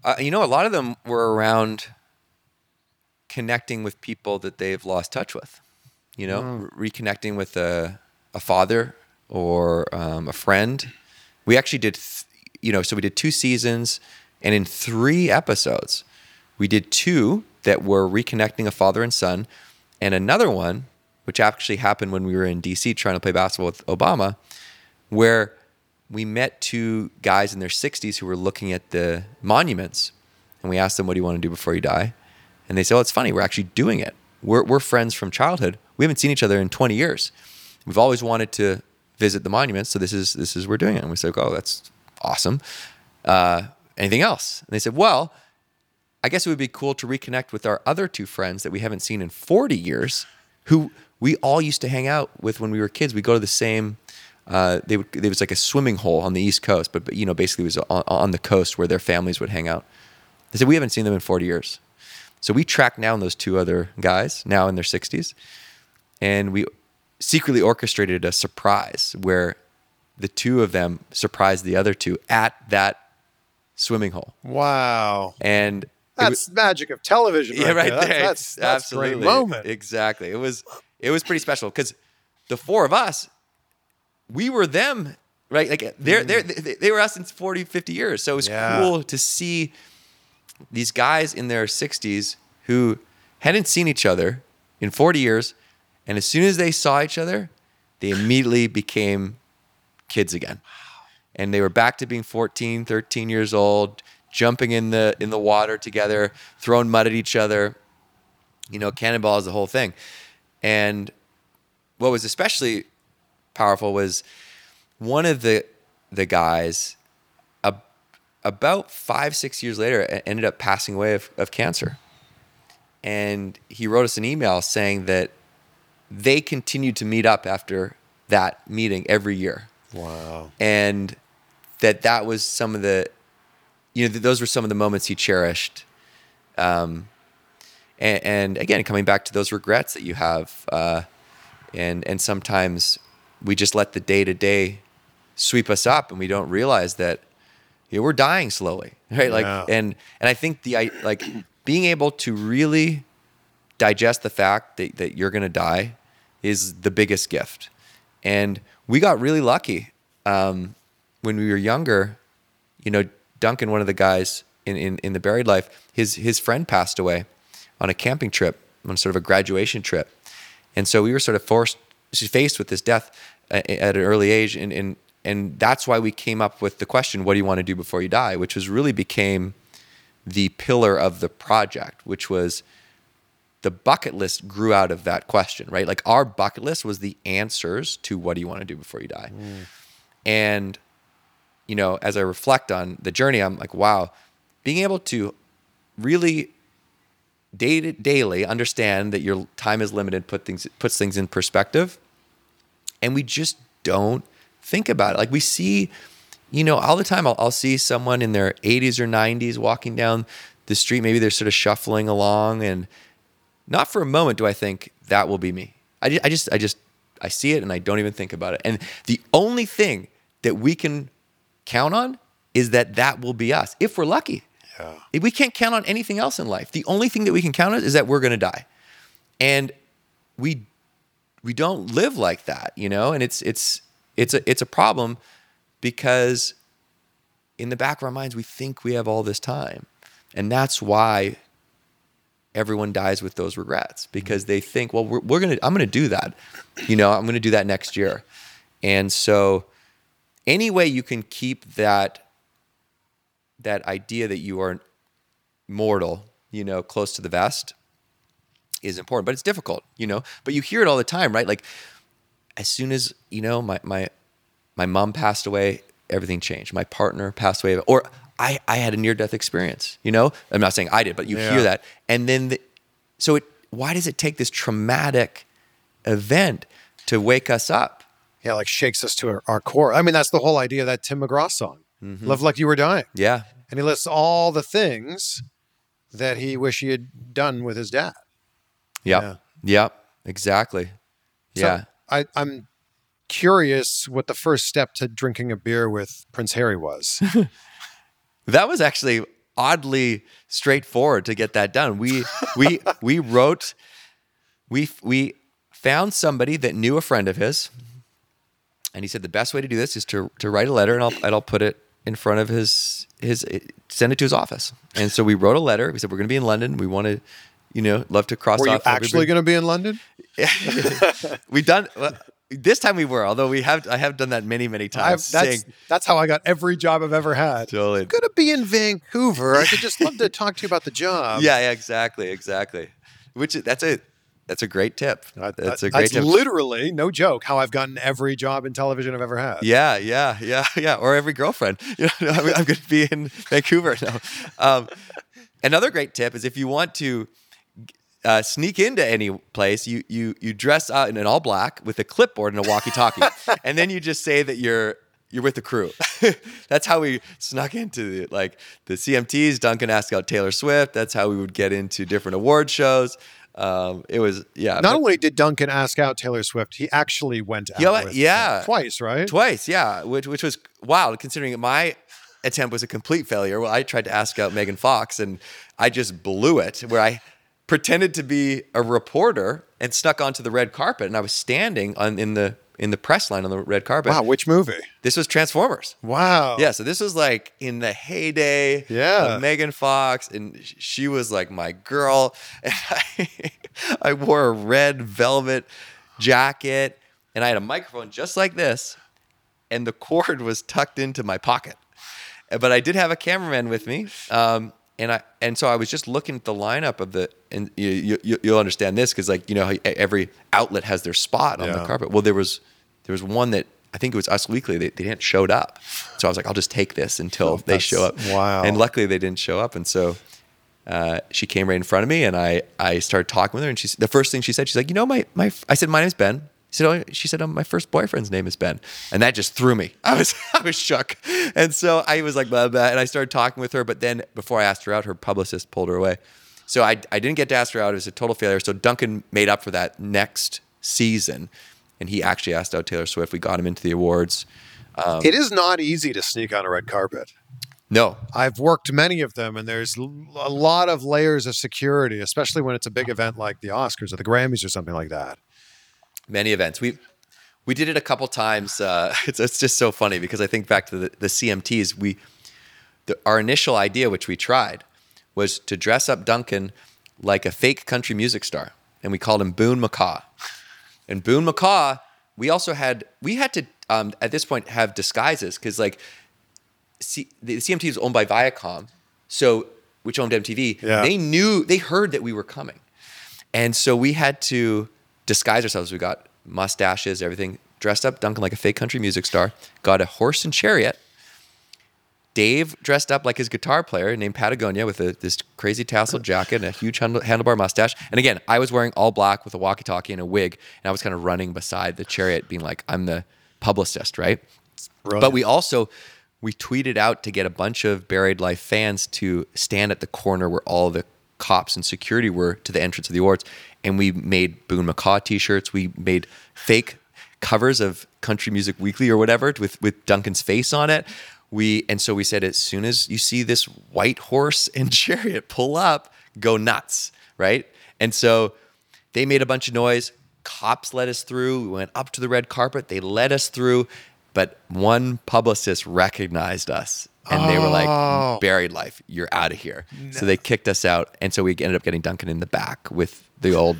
Uh, you know, a lot of them were around connecting with people that they've lost touch with. You know, re- reconnecting with a, a father or um, a friend. We actually did, th- you know, so we did two seasons, and in three episodes, we did two that were reconnecting a father and son, and another one, which actually happened when we were in DC trying to play basketball with Obama, where we met two guys in their 60s who were looking at the monuments and we asked them what do you want to do before you die? And they said oh it's funny we're actually doing it. We're, we're friends from childhood. We haven't seen each other in 20 years. We've always wanted to visit the monuments so this is this is we're doing it. And we said oh that's awesome. Uh, anything else? And they said well I guess it would be cool to reconnect with our other two friends that we haven't seen in 40 years, who we all used to hang out with when we were kids. We go to the same. Uh, they would. There was like a swimming hole on the East Coast, but, but you know, basically, it was on, on the coast where their families would hang out. They said we haven't seen them in 40 years, so we tracked down those two other guys now in their 60s, and we secretly orchestrated a surprise where the two of them surprised the other two at that swimming hole. Wow. And That's magic of television. yeah, right there. there. That's, that's, that's a absolutely great moment. Exactly. It was it was pretty special because the four of us, we were them, right? Like they're, they're, they they were us in 40, 50 years. So it was Mm. Yeah. cool to see these guys in their 60s who hadn't seen each other in 40 years. And as soon as they saw each other, they immediately became kids again. And they were back to being 14, 13 years old, jumping in the in the water together, throwing mud at each other. You know, cannonball is the whole thing. And what was especially powerful was one of the the guys ab- about five six years later ended up passing away of, of cancer. And he wrote us an email saying that they continued to meet up after that meeting every year. Wow. and that that was some of the you know th- those were some of the moments he cherished. Um and, and again coming back to those regrets that you have uh and and sometimes we just let the day to day sweep us up and we don't realize that you know, we're dying slowly right? Like Yeah. and and i think the i like being able to really digest the fact that, that you're going to die is the biggest gift. And we got really lucky um, when we were younger you know duncan one of the guys in, in, in the buried life his, his friend passed away on a camping trip on sort of a graduation trip. And so we were sort of forced faced with this death uh, at an early age and, and and that's why we came up with the question what do you want to do before you die? Which was really became the pillar of the project which was the bucket list grew out of that question right? Like our bucket list was the answers to what do you want to do before you die? And you know as i reflect on the journey i'm like wow being able to really day daily understand that your time is limited put things puts things in perspective. And we just don't think about it. Like we see you know all the time i'll, I'll see someone in their 80s or 90s walking down the street. Maybe they're sort of shuffling along and not for a moment do i think that will be me. I, ju- I just i just i see it and i don't even think about it. And the only thing that we can count on is that that will be us if we're lucky Yeah. we can't count on anything else in life. The only thing that we can count on is that we're going to die, and we we don't live like that, you know. And it's it's it's a it's a problem because in the back of our minds we think we have all this time, and that's why everyone dies with those regrets because they think, well, we're, we're gonna I'm gonna do that, you know, I'm gonna do that next year, and so any way you can keep that that idea that you are mortal, you know, close to the vest is important, but it's difficult, you know. But you hear it all the time, right? Like as soon as, you know, my my my mom passed away, everything changed. My partner passed away or I I had a near death experience, you know? I'm not saying I did, but you Yeah. hear that. And then the, so it why does it take this traumatic event to wake us up? Yeah, like shakes us to our, our core. I mean, that's the whole idea of that Tim McGraw song, Mm-hmm. "Love Like You Were Dying," Yeah. and he lists all the things that he wish he had done with his dad. Yep. Yeah. Yep. Exactly. So yeah. I, I'm curious what the first step to drinking a beer with Prince Harry was. That was actually oddly straightforward to get that done. We we we wrote we we found somebody that knew a friend of his, and he said the best way to do this is to to write a letter, and I'll and I'll put it in front of his his eh, send it to his office. And so we wrote a letter. We said we're going to be in London. We want to, you know, love to cross Were you actually going to be in London? We've done. Well, this time we were, although we have I have done that many many I've, times. that's saying, that's how I got every job I've ever had. Totally. I'm going to be in Vancouver. I could just love to talk to you about the job. yeah, yeah, exactly, exactly. Which that's a that's a great tip. That's a great that's tip. literally no joke. How I've gotten every job in television I've ever had. Yeah, yeah, yeah, yeah. Or every girlfriend. You know, I'm, I'm going to be in Vancouver now. Um, another great tip is if you want to uh, sneak into any place, you you you dress out in an all black with a clipboard and a walkie-talkie, and then you just say that you're you're with the crew. That's how we snuck into the, like the CMTs. Duncan asked out Taylor Swift. That's how we would get into different award shows. Um, it was yeah. Not but- only did Duncan ask out Taylor Swift, he actually went out. Yeah, with yeah. her twice, right? Twice, yeah, which which was wild considering my attempt was a complete failure. Well, I tried to ask out Megan Fox and I just blew it. Where I pretended to be a reporter and snuck onto the red carpet, and I was standing on in the in the press line on the red carpet. Wow, which movie? This was Transformers. Wow. Yeah, so this was like in the heyday Yeah. of Megan Fox, and she was like my girl. And I, I wore a red velvet jacket, and I had a microphone just like this, and the cord was tucked into my pocket. Uh, But I did have a cameraman with me, um, and I and so I was just looking at the lineup of the, and you, you, you- you'll understand this because like you know every outlet has their spot on the carpet. Well, there was there was one that I think it was Us Weekly. They, they hadn't showed up, so I was like, I'll just take this until they show up. wow. And luckily, they didn't show up, and so uh, she came right in front of me, and I I started talking with her, and she's the first thing she said, she's like, you know, my my I said my name's Ben. She said, oh, she said, oh, my first boyfriend's name is Ben, and that just threw me. I was I was shook, and so I was like, blah, blah, and I started talking with her, but then before I asked her out, her publicist pulled her away. So I, I didn't get to ask her out. It was a total failure. So Duncan made up for that next season, and he actually asked out Taylor Swift. We got him into the awards. Um, It is not easy to sneak on a red carpet. No, I've worked many of them, and there's a lot of layers of security, especially when it's a big event like the Oscars or the Grammys or something like that. many events. We we did it a couple times. Uh, it's, it's just so funny because I think back to the, the CMTs. We the, our initial idea, which we tried, was to dress up Duncan like a fake country music star, and we called him Boone McCaw. And Boone McCaw, we also had we had to um, at this point have disguises because like C, the CMT is owned by Viacom, so which owned MTV. Yeah. They knew they heard that we were coming, and so we had to disguise ourselves. We got mustaches, everything, dressed up Duncan like a fake country music star. Got a horse and chariot. Dave dressed up like his guitar player named Patagonia with a, this crazy tasseled jacket and a huge handlebar mustache. And again, I was wearing all black with a walkie-talkie and a wig, and I was kind of running beside the chariot, being like, "I'm the publicist, right?" But we also we tweeted out to get a bunch of Buried Life fans to stand at the corner where all the cops and security were to the entrance of the awards, and we made Boone McCaw T-shirts. We made fake covers of Country Music Weekly or whatever with with Duncan's face on it. We and so we said as soon as you see this white horse and chariot pull up, go nuts, right? And so they made a bunch of noise. Cops let us through. We went up to the red carpet. They let us through. But one publicist recognized us and they were Oh. like, Buried Life, you're out of here. So they kicked us out. And so we ended up getting Duncan in the back with the old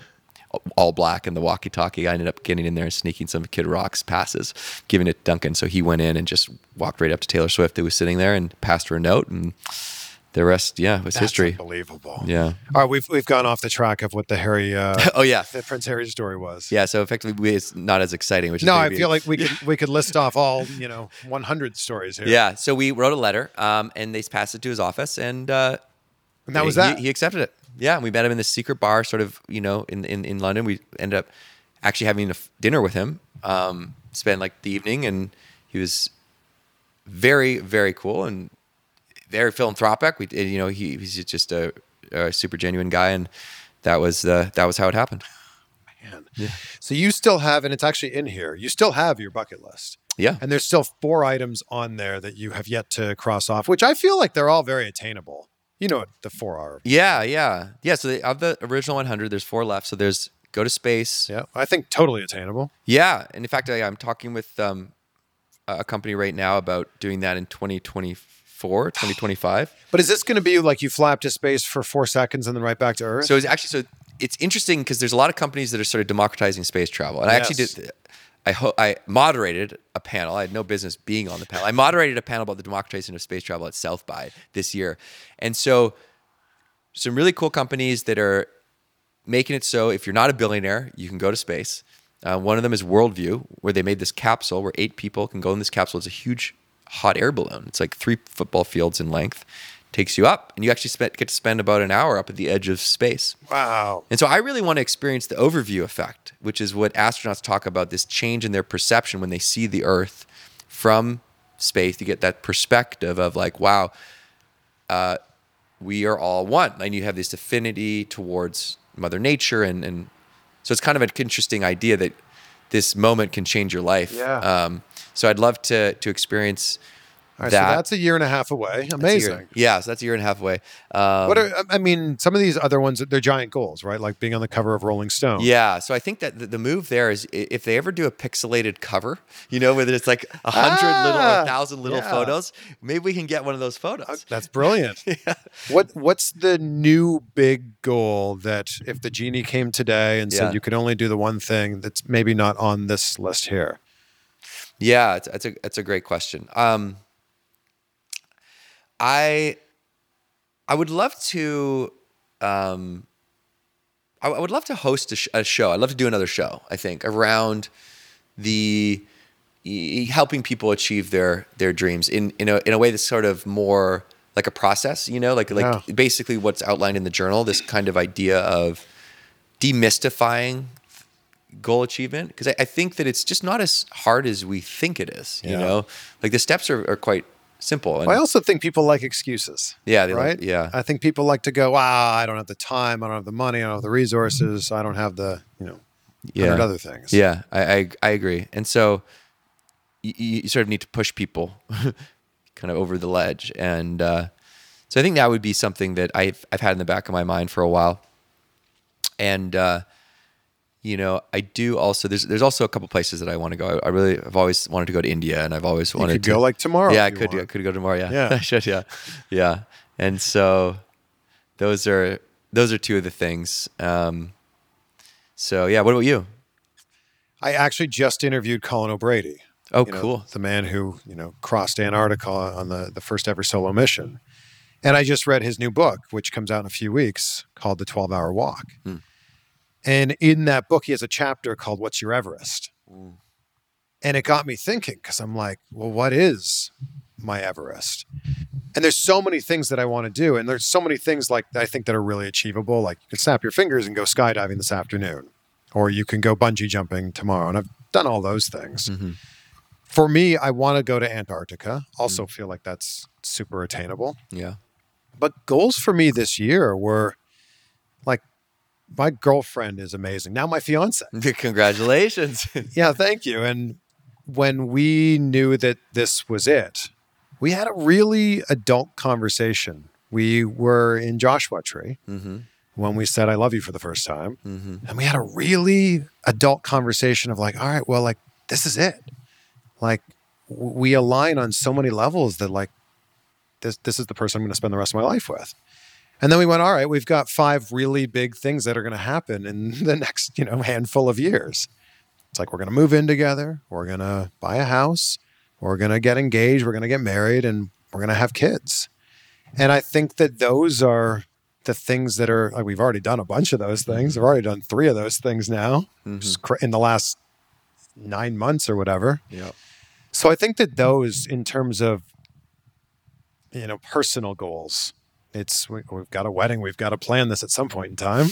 all black and the walkie talkie. I ended up getting in there and sneaking some Kid Rock's passes, giving it to Duncan. So he went in and just walked right up to Taylor Swift, who was sitting there, and passed her a note. And the rest, yeah, was That's history. unbelievable. Yeah. All right, we've we've gone off the track of what the Harry, uh, Oh, yeah. the Prince Harry story was. Yeah, so effectively, we, it's not as exciting. Which is No, I feel like we could we could list off all you know 100 stories here. Yeah, so we wrote a letter, um, and they passed it to his office, and uh, and that was he, that. He accepted it. Yeah, we met him in this secret bar, sort of, you know, in in, in London. We ended up actually having a f- dinner with him, um, spent like the evening, and he was very very cool and very philanthropic. We, you know, he, he's just a, a super genuine guy, and that was uh, that was how it happened. Man. So you still have, and it's actually in here. You still have your bucket list, Yeah, and there's still four items on there that you have yet to cross off, which I feel like they're all very attainable. You know what the four are. yeah, yeah, yeah. So they, of the original 100, there's four left. So there's go to space. Yeah, I think totally attainable. Yeah, and in fact, I, I'm talking with um, a company right now about doing that in 2024, 2025. But is this going to be like you flap to space for four seconds and then right back to Earth? So it's actually so it's interesting because there's a lot of companies that are sort of democratizing space travel, and I actually did. I ho- I moderated a panel. I had no business being on the panel. I moderated a panel about the democratization of space travel at South by this year, and so some really cool companies that are making it so if you're not a billionaire, you can go to space. Uh, one of them is Worldview, where they made this capsule where eight people can go in this capsule. It's a huge hot air balloon. It's like three football fields in length. Takes you up, and you actually spend, get to spend about an hour up at the edge of space. wow. And so I really want to experience the overview effect, which is what astronauts talk about this change in their perception when they see the Earth from space. You get that perspective of like, wow, uh, we are all one. And you have this affinity towards Mother Nature, and and so it's kind of an interesting idea that this moment can change your life. Yeah. Um, so I'd love to to experience All right, that. so that's a year and a half away. That's a year- Amazing. yeah, so that's a year and a half away. Um, What are, I mean, some of these other ones, they're giant goals, right? Like being on the cover of Rolling Stone. Yeah, so I think that the, move there is if they ever do a pixelated cover, you know, where it's like a hundred little, Ah, a thousand little yeah. photos, maybe we can get one of those photos. Uh, That's brilliant. yeah. What What's the new big goal that if the genie came today and Yeah. said you could only do the one thing that's maybe not on this list here? Yeah, it's, it's a it's a great question. Um, I I would love to. Um, I, I would love to host a, sh- a show. I'd love to do another show. I think around the e- helping people achieve their their dreams in in a in a way that's sort of more like a process. You know, like like Yeah. basically what's outlined in the journal. This kind of idea of demystifying goal achievement because I, I think that it's just not as hard as we think it is. You Yeah. know, like the steps are, are quite simple. And I also think people like excuses. yeah, they like- right? yeah, I think people like to go, ah, I don't have the time, I don't have the money, I don't have the resources, I don't have the, you know, yeah, other things. yeah. I, I I agree. And so you, you sort of need to push people kind of over the ledge. And uh, so I think that would be something that I've I've had in the back of my mind for a while. And uh, you know, I do also there's there's also a couple places that I want to go. I, I really I've always wanted to go to India, and I've always You wanted could to go like tomorrow. yeah, I could. I could go tomorrow. Yeah, Yeah. I should. Yeah, yeah. And so those are those are two of the things. Um, so yeah, what about you? I actually just interviewed Colin O'Brady. Oh, you know, cool. the man who you know crossed Antarctica on the the first ever solo mission. And I just read his new book, which comes out in a few weeks, called The Twelve Hour Walk. Hmm. And in that book, he has a chapter called "What's Your Everest," and it got me thinking because I'm like, well, what is my Everest? And there's so many things that I want to do, and there's so many things like I think that are really achievable. Like you can snap your fingers and go skydiving this afternoon, or you can go bungee jumping tomorrow, and I've done all those things Mhm. for me, I want to go to Antarctica. Also, feel like that's super attainable. Yeah. But goals for me this year were my girlfriend is amazing. Now my fiance. Congratulations. Yeah, thank you. And when we knew that this was it, we had a really adult conversation. We were in Joshua Tree mm-hmm. when we said I love you for the first time. Mm-hmm. And we had a really adult conversation of like, all right, well, like this is it. Like we align on so many levels that like this this is the person I'm going to spend the rest of my life with. And then we went, all right, we've got five really big things that are going to happen in the next, you know, handful of years. It's like we're going to move in together, we're going to buy a house, we're going to get engaged, we're going to get married and we're going to have kids. And I think that those are the things that are like we've already done a bunch of those mm-hmm. things. We've already done three of those things now mm-hmm. cra- in the last nine months or whatever. Yeah. So I think that those, in terms of you know personal goals, it's we, we've got a wedding, we've got to plan this at some point in time,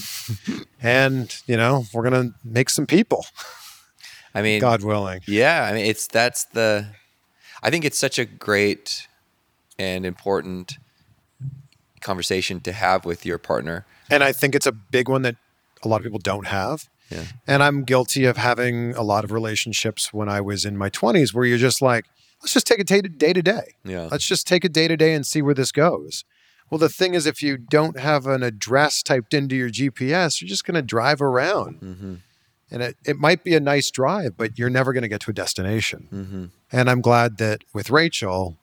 and you know we're gonna make some people, I mean, God willing. yeah. I mean, it's that's the. I think it's such a great and important conversation to have with your partner. And I think it's a big one that a lot of people don't have. Yeah. And I'm guilty of having a lot of relationships when I was in my 20s where you're just like, let's just take it day to day to day. Yeah. Let's just take it day to day and see where this goes. Well, the thing is, if you don't have an address typed into your GPS, you're just going to drive around. Mm-hmm. And it, it might be a nice drive, but you're never going to get to a destination. Mm-hmm. And I'm glad that with Rachel,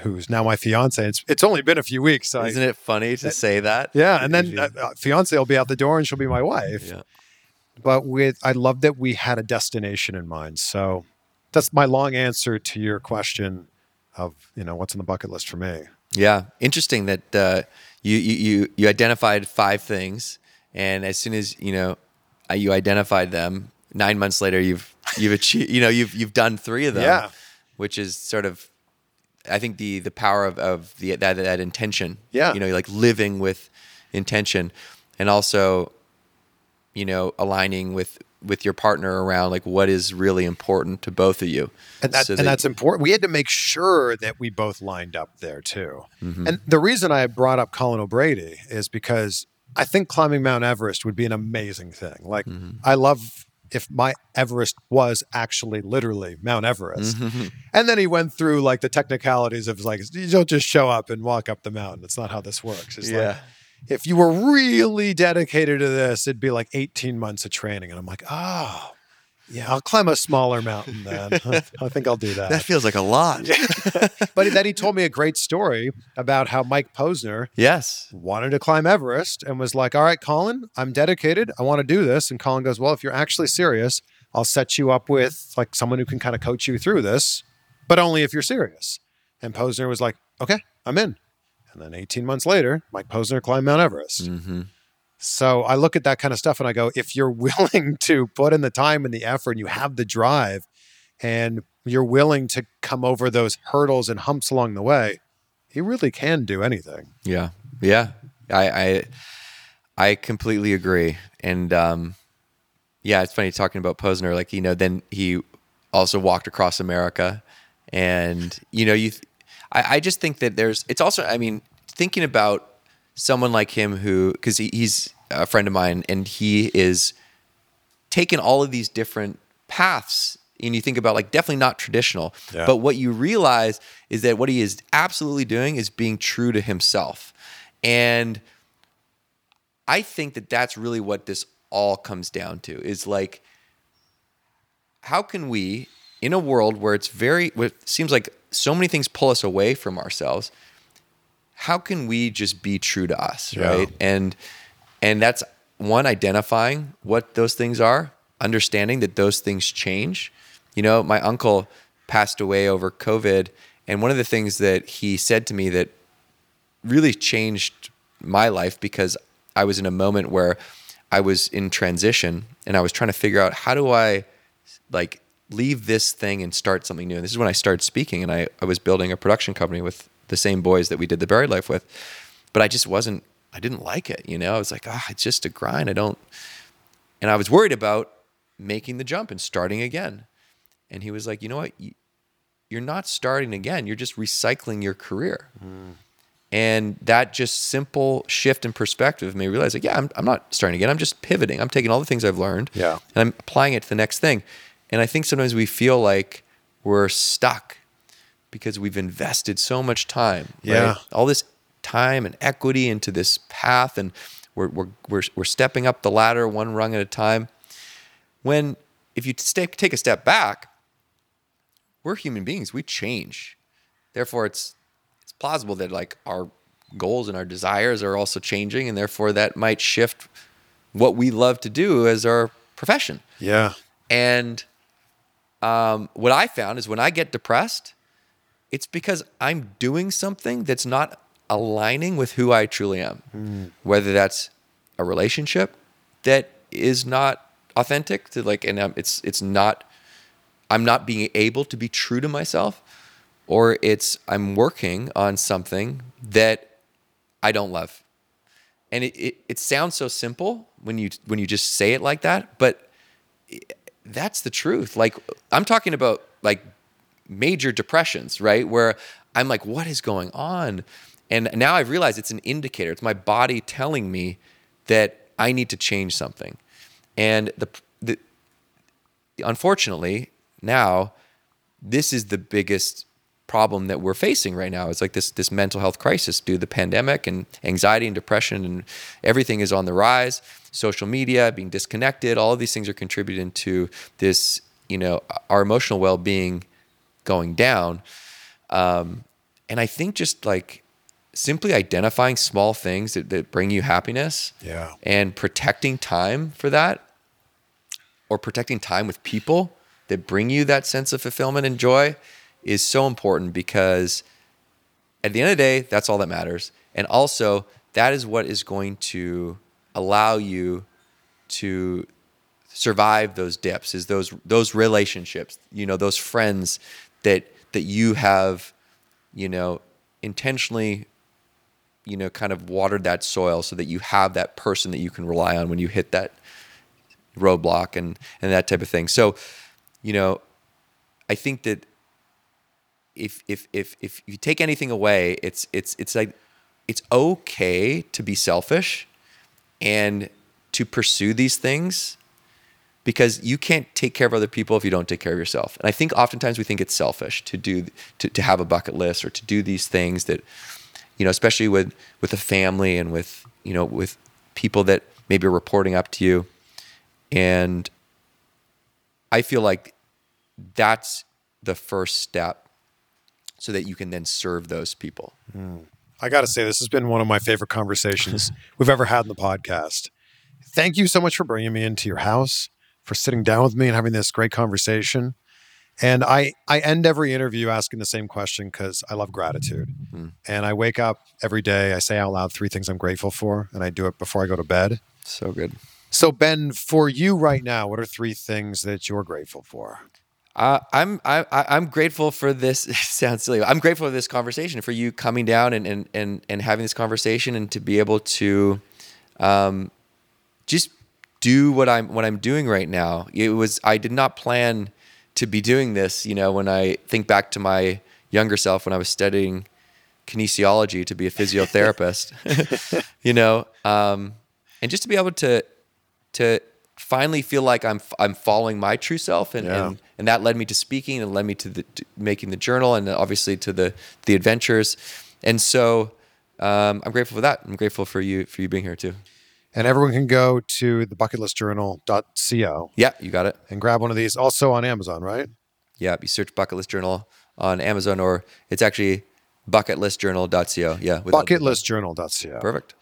who's now my fiance, it's, it's only been a few weeks. So Isn't it funny to say that? yeah. And then uh, uh, fiance will be out the door and she'll be my wife yeah. but with I love that we had a destination in mind. So that's my long answer to your question of you know what's on the bucket list for me. Yeah, interesting that uh, you, you you identified five things, and as soon as you know uh, you identified them, nine months later you've you've achieved you know you've you've done three of them. Yeah. which is sort of I think the the power of of the that that intention. Yeah. you know, like living with intention, and also you know aligning with with your partner around like what is really important to both of you. And, that, So and that- that's important. We had to make sure that we both lined up there too. Mm-hmm. And the reason I brought up Colin O'Brady is because I think climbing Mount Everest would be an amazing thing. Like, Mhm. I love if my Everest was actually literally Mount Everest. Mhm. And then he went through like the technicalities of like, you don't just show up and walk up the mountain. It's not how this works. It's like, if you were really dedicated to this, it'd be like 18 months of training. And I'm like, oh, yeah, I'll climb a smaller mountain then. I think I'll do that. that feels like a lot. but then he told me a great story about how Mike Posner yes. wanted to climb Everest and was like, all right, Colin, I'm dedicated. I want to do this. And Colin goes, well, if you're actually serious, I'll set you up with like someone who can kind of coach you through this, but only if you're serious. And Posner was like, okay, I'm in. And then 18 months later, Mike Posner climbed Mount Everest. hmm So I look at that kind of stuff and I go, if you're willing to put in the time and the effort and you have the drive and you're willing to come over those hurdles and humps along the way, you really can do anything. Yeah. Yeah. I, I I completely agree. And um yeah, it's funny talking about Posner. Like, you know, then he also walked across America. And, you know, you I, I just think that there's it's also I mean, thinking about someone like him who because he, he's a friend of mine and he is taken all of these different paths and you think about like definitely not traditional Yeah. but what you realize is that what he is absolutely doing is being true to himself and i think that that's really what this all comes down to is like how can we in a world where it's very where it seems like so many things pull us away from ourselves how can we just be true to us Yeah. right and and that's one identifying what those things are understanding that those things change you know my uncle passed away over covid and one of the things that he said to me that really changed my life because i was in a moment where i was in transition and i was trying to figure out how do i like leave this thing and start something new. And this is when I started speaking and I, I was building a production company with the same boys that we did the buried life with. But I just wasn't I didn't like it, you know. I was like, ah, it's just a grind. I don't and I was worried about making the jump and starting again. And he was like, you know what? You, you're not starting again. You're just recycling your career. And that just simple shift in perspective made me realize like, yeah, I'm, I'm not starting again. I'm just pivoting. I'm taking all the things I've learned Yeah. and I'm applying it to the next thing. And I think sometimes we feel like we're stuck because we've invested so much time. Yeah. Right? All this time and equity into this path and we're, we're, we're, we're stepping up the ladder one rung at a time. When if you stay, take a step back, we're human beings. We change. Therefore, it's it's plausible that like our goals and our desires are also changing, and therefore that might shift what we love to do as our profession. Yeah. And um, what I found is when I get depressed, it's because I'm doing something that's not aligning with who I truly am. Whether that's a relationship that is not authentic to like, and um, it's it's not. I'm not being able to be true to myself, or it's I'm working on something that I don't love. And it, it, it sounds so simple when you when you just say it like that, but that's the truth. Like I'm talking about like major depressions, right? Where I'm like, what is going on? And now I've realized it's an indicator. It's my body telling me that I need to change something. And the the unfortunately now this is the biggest problem that we're facing right now. It's like this this mental health crisis due to the pandemic and anxiety and depression and everything is on the rise. Social media, being disconnected, all of these things are contributing to this, you know, our emotional well-being going down. Um, and I think just like simply identifying small things that, that bring you happiness Yeah. and protecting time for that or protecting time with people that bring you that sense of fulfillment and joy is so important because at the end of the day, that's all that matters. And also, that is what is going to allow you to survive those dips is those those relationships you know those friends that that you have you know intentionally you know kind of watered that soil so that you have that person that you can rely on when you hit that roadblock and and that type of thing so you know i think that if if if if you take anything away it's it's it's like it's okay to be selfish and to pursue these things because you can't take care of other people if you don't take care of yourself. And I think oftentimes we think it's selfish to do to, to have a bucket list or to do these things that you know, especially with with a family and with you know with people that maybe are reporting up to you. And I feel like that's the first step so that you can then serve those people. Mm. I got to say, this has been one of my favorite conversations we've ever had in the podcast. Thank you so much for bringing me into your house, for sitting down with me and having this great conversation. And I, I end every interview asking the same question because I love gratitude. Mm. And I wake up every day, I say out loud three things I'm grateful for, and I do it before I go to bed. So good. So, Ben, for you right now, what are three things that you're grateful for? I'm I, I'm grateful for this. Sounds silly. I'm grateful for this conversation, for you coming down and and and, and having this conversation, and to be able to, um, just do what I'm what I'm doing right now. It was I did not plan to be doing this. You know, when I think back to my younger self when I was studying kinesiology to be a physiotherapist, you know, um, and just to be able to to finally feel like I'm I'm following my true self, and Yeah. and, and that led me to speaking, and led me to the to making the journal, and obviously to the the adventures, and so um, I'm grateful for that. I'm grateful for you for you being here too. And everyone can go to the bucketlistjournal.co Yeah, you got it. and grab one of these. Also on Amazon, right? Yeah, you search Bucket List Journal on Amazon, or it's actually bucketlistjournal.co. Yeah, Bucketlistjournal.co. Perfect.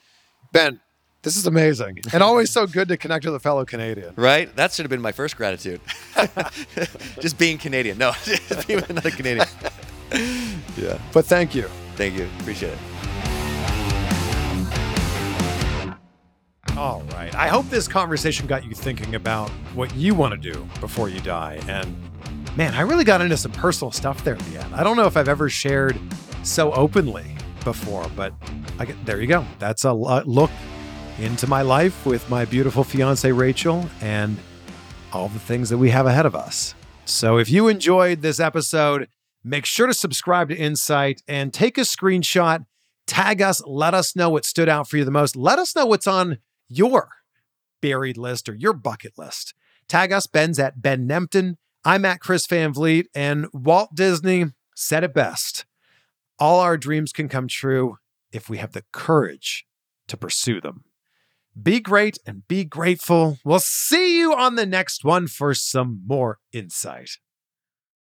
Ben, this is amazing. And always so good to connect with a fellow Canadian. Right? That should have been my first gratitude. just being Canadian. No, just being another Canadian. yeah. But thank you. Thank you. Appreciate it. All right. I hope this conversation got you thinking about what you want to do before you die. And man, I really got into some personal stuff there at the end. I don't know if I've ever shared so openly before, but I get, there you go. That's a look into my life with my beautiful fiance Rachel and all the things that we have ahead of us. So if you enjoyed this episode, make sure to subscribe to Insight and take a screenshot, tag us, let us know what stood out for you the most. Let us know what's on your buried list or your bucket list. Tag us, Ben's at Ben Nemtin. I'm at Chris Van Vliet, and Walt Disney said it best. All our dreams can come true if we have the courage to pursue them. Be great and be grateful. We'll see you on the next one for some more insight.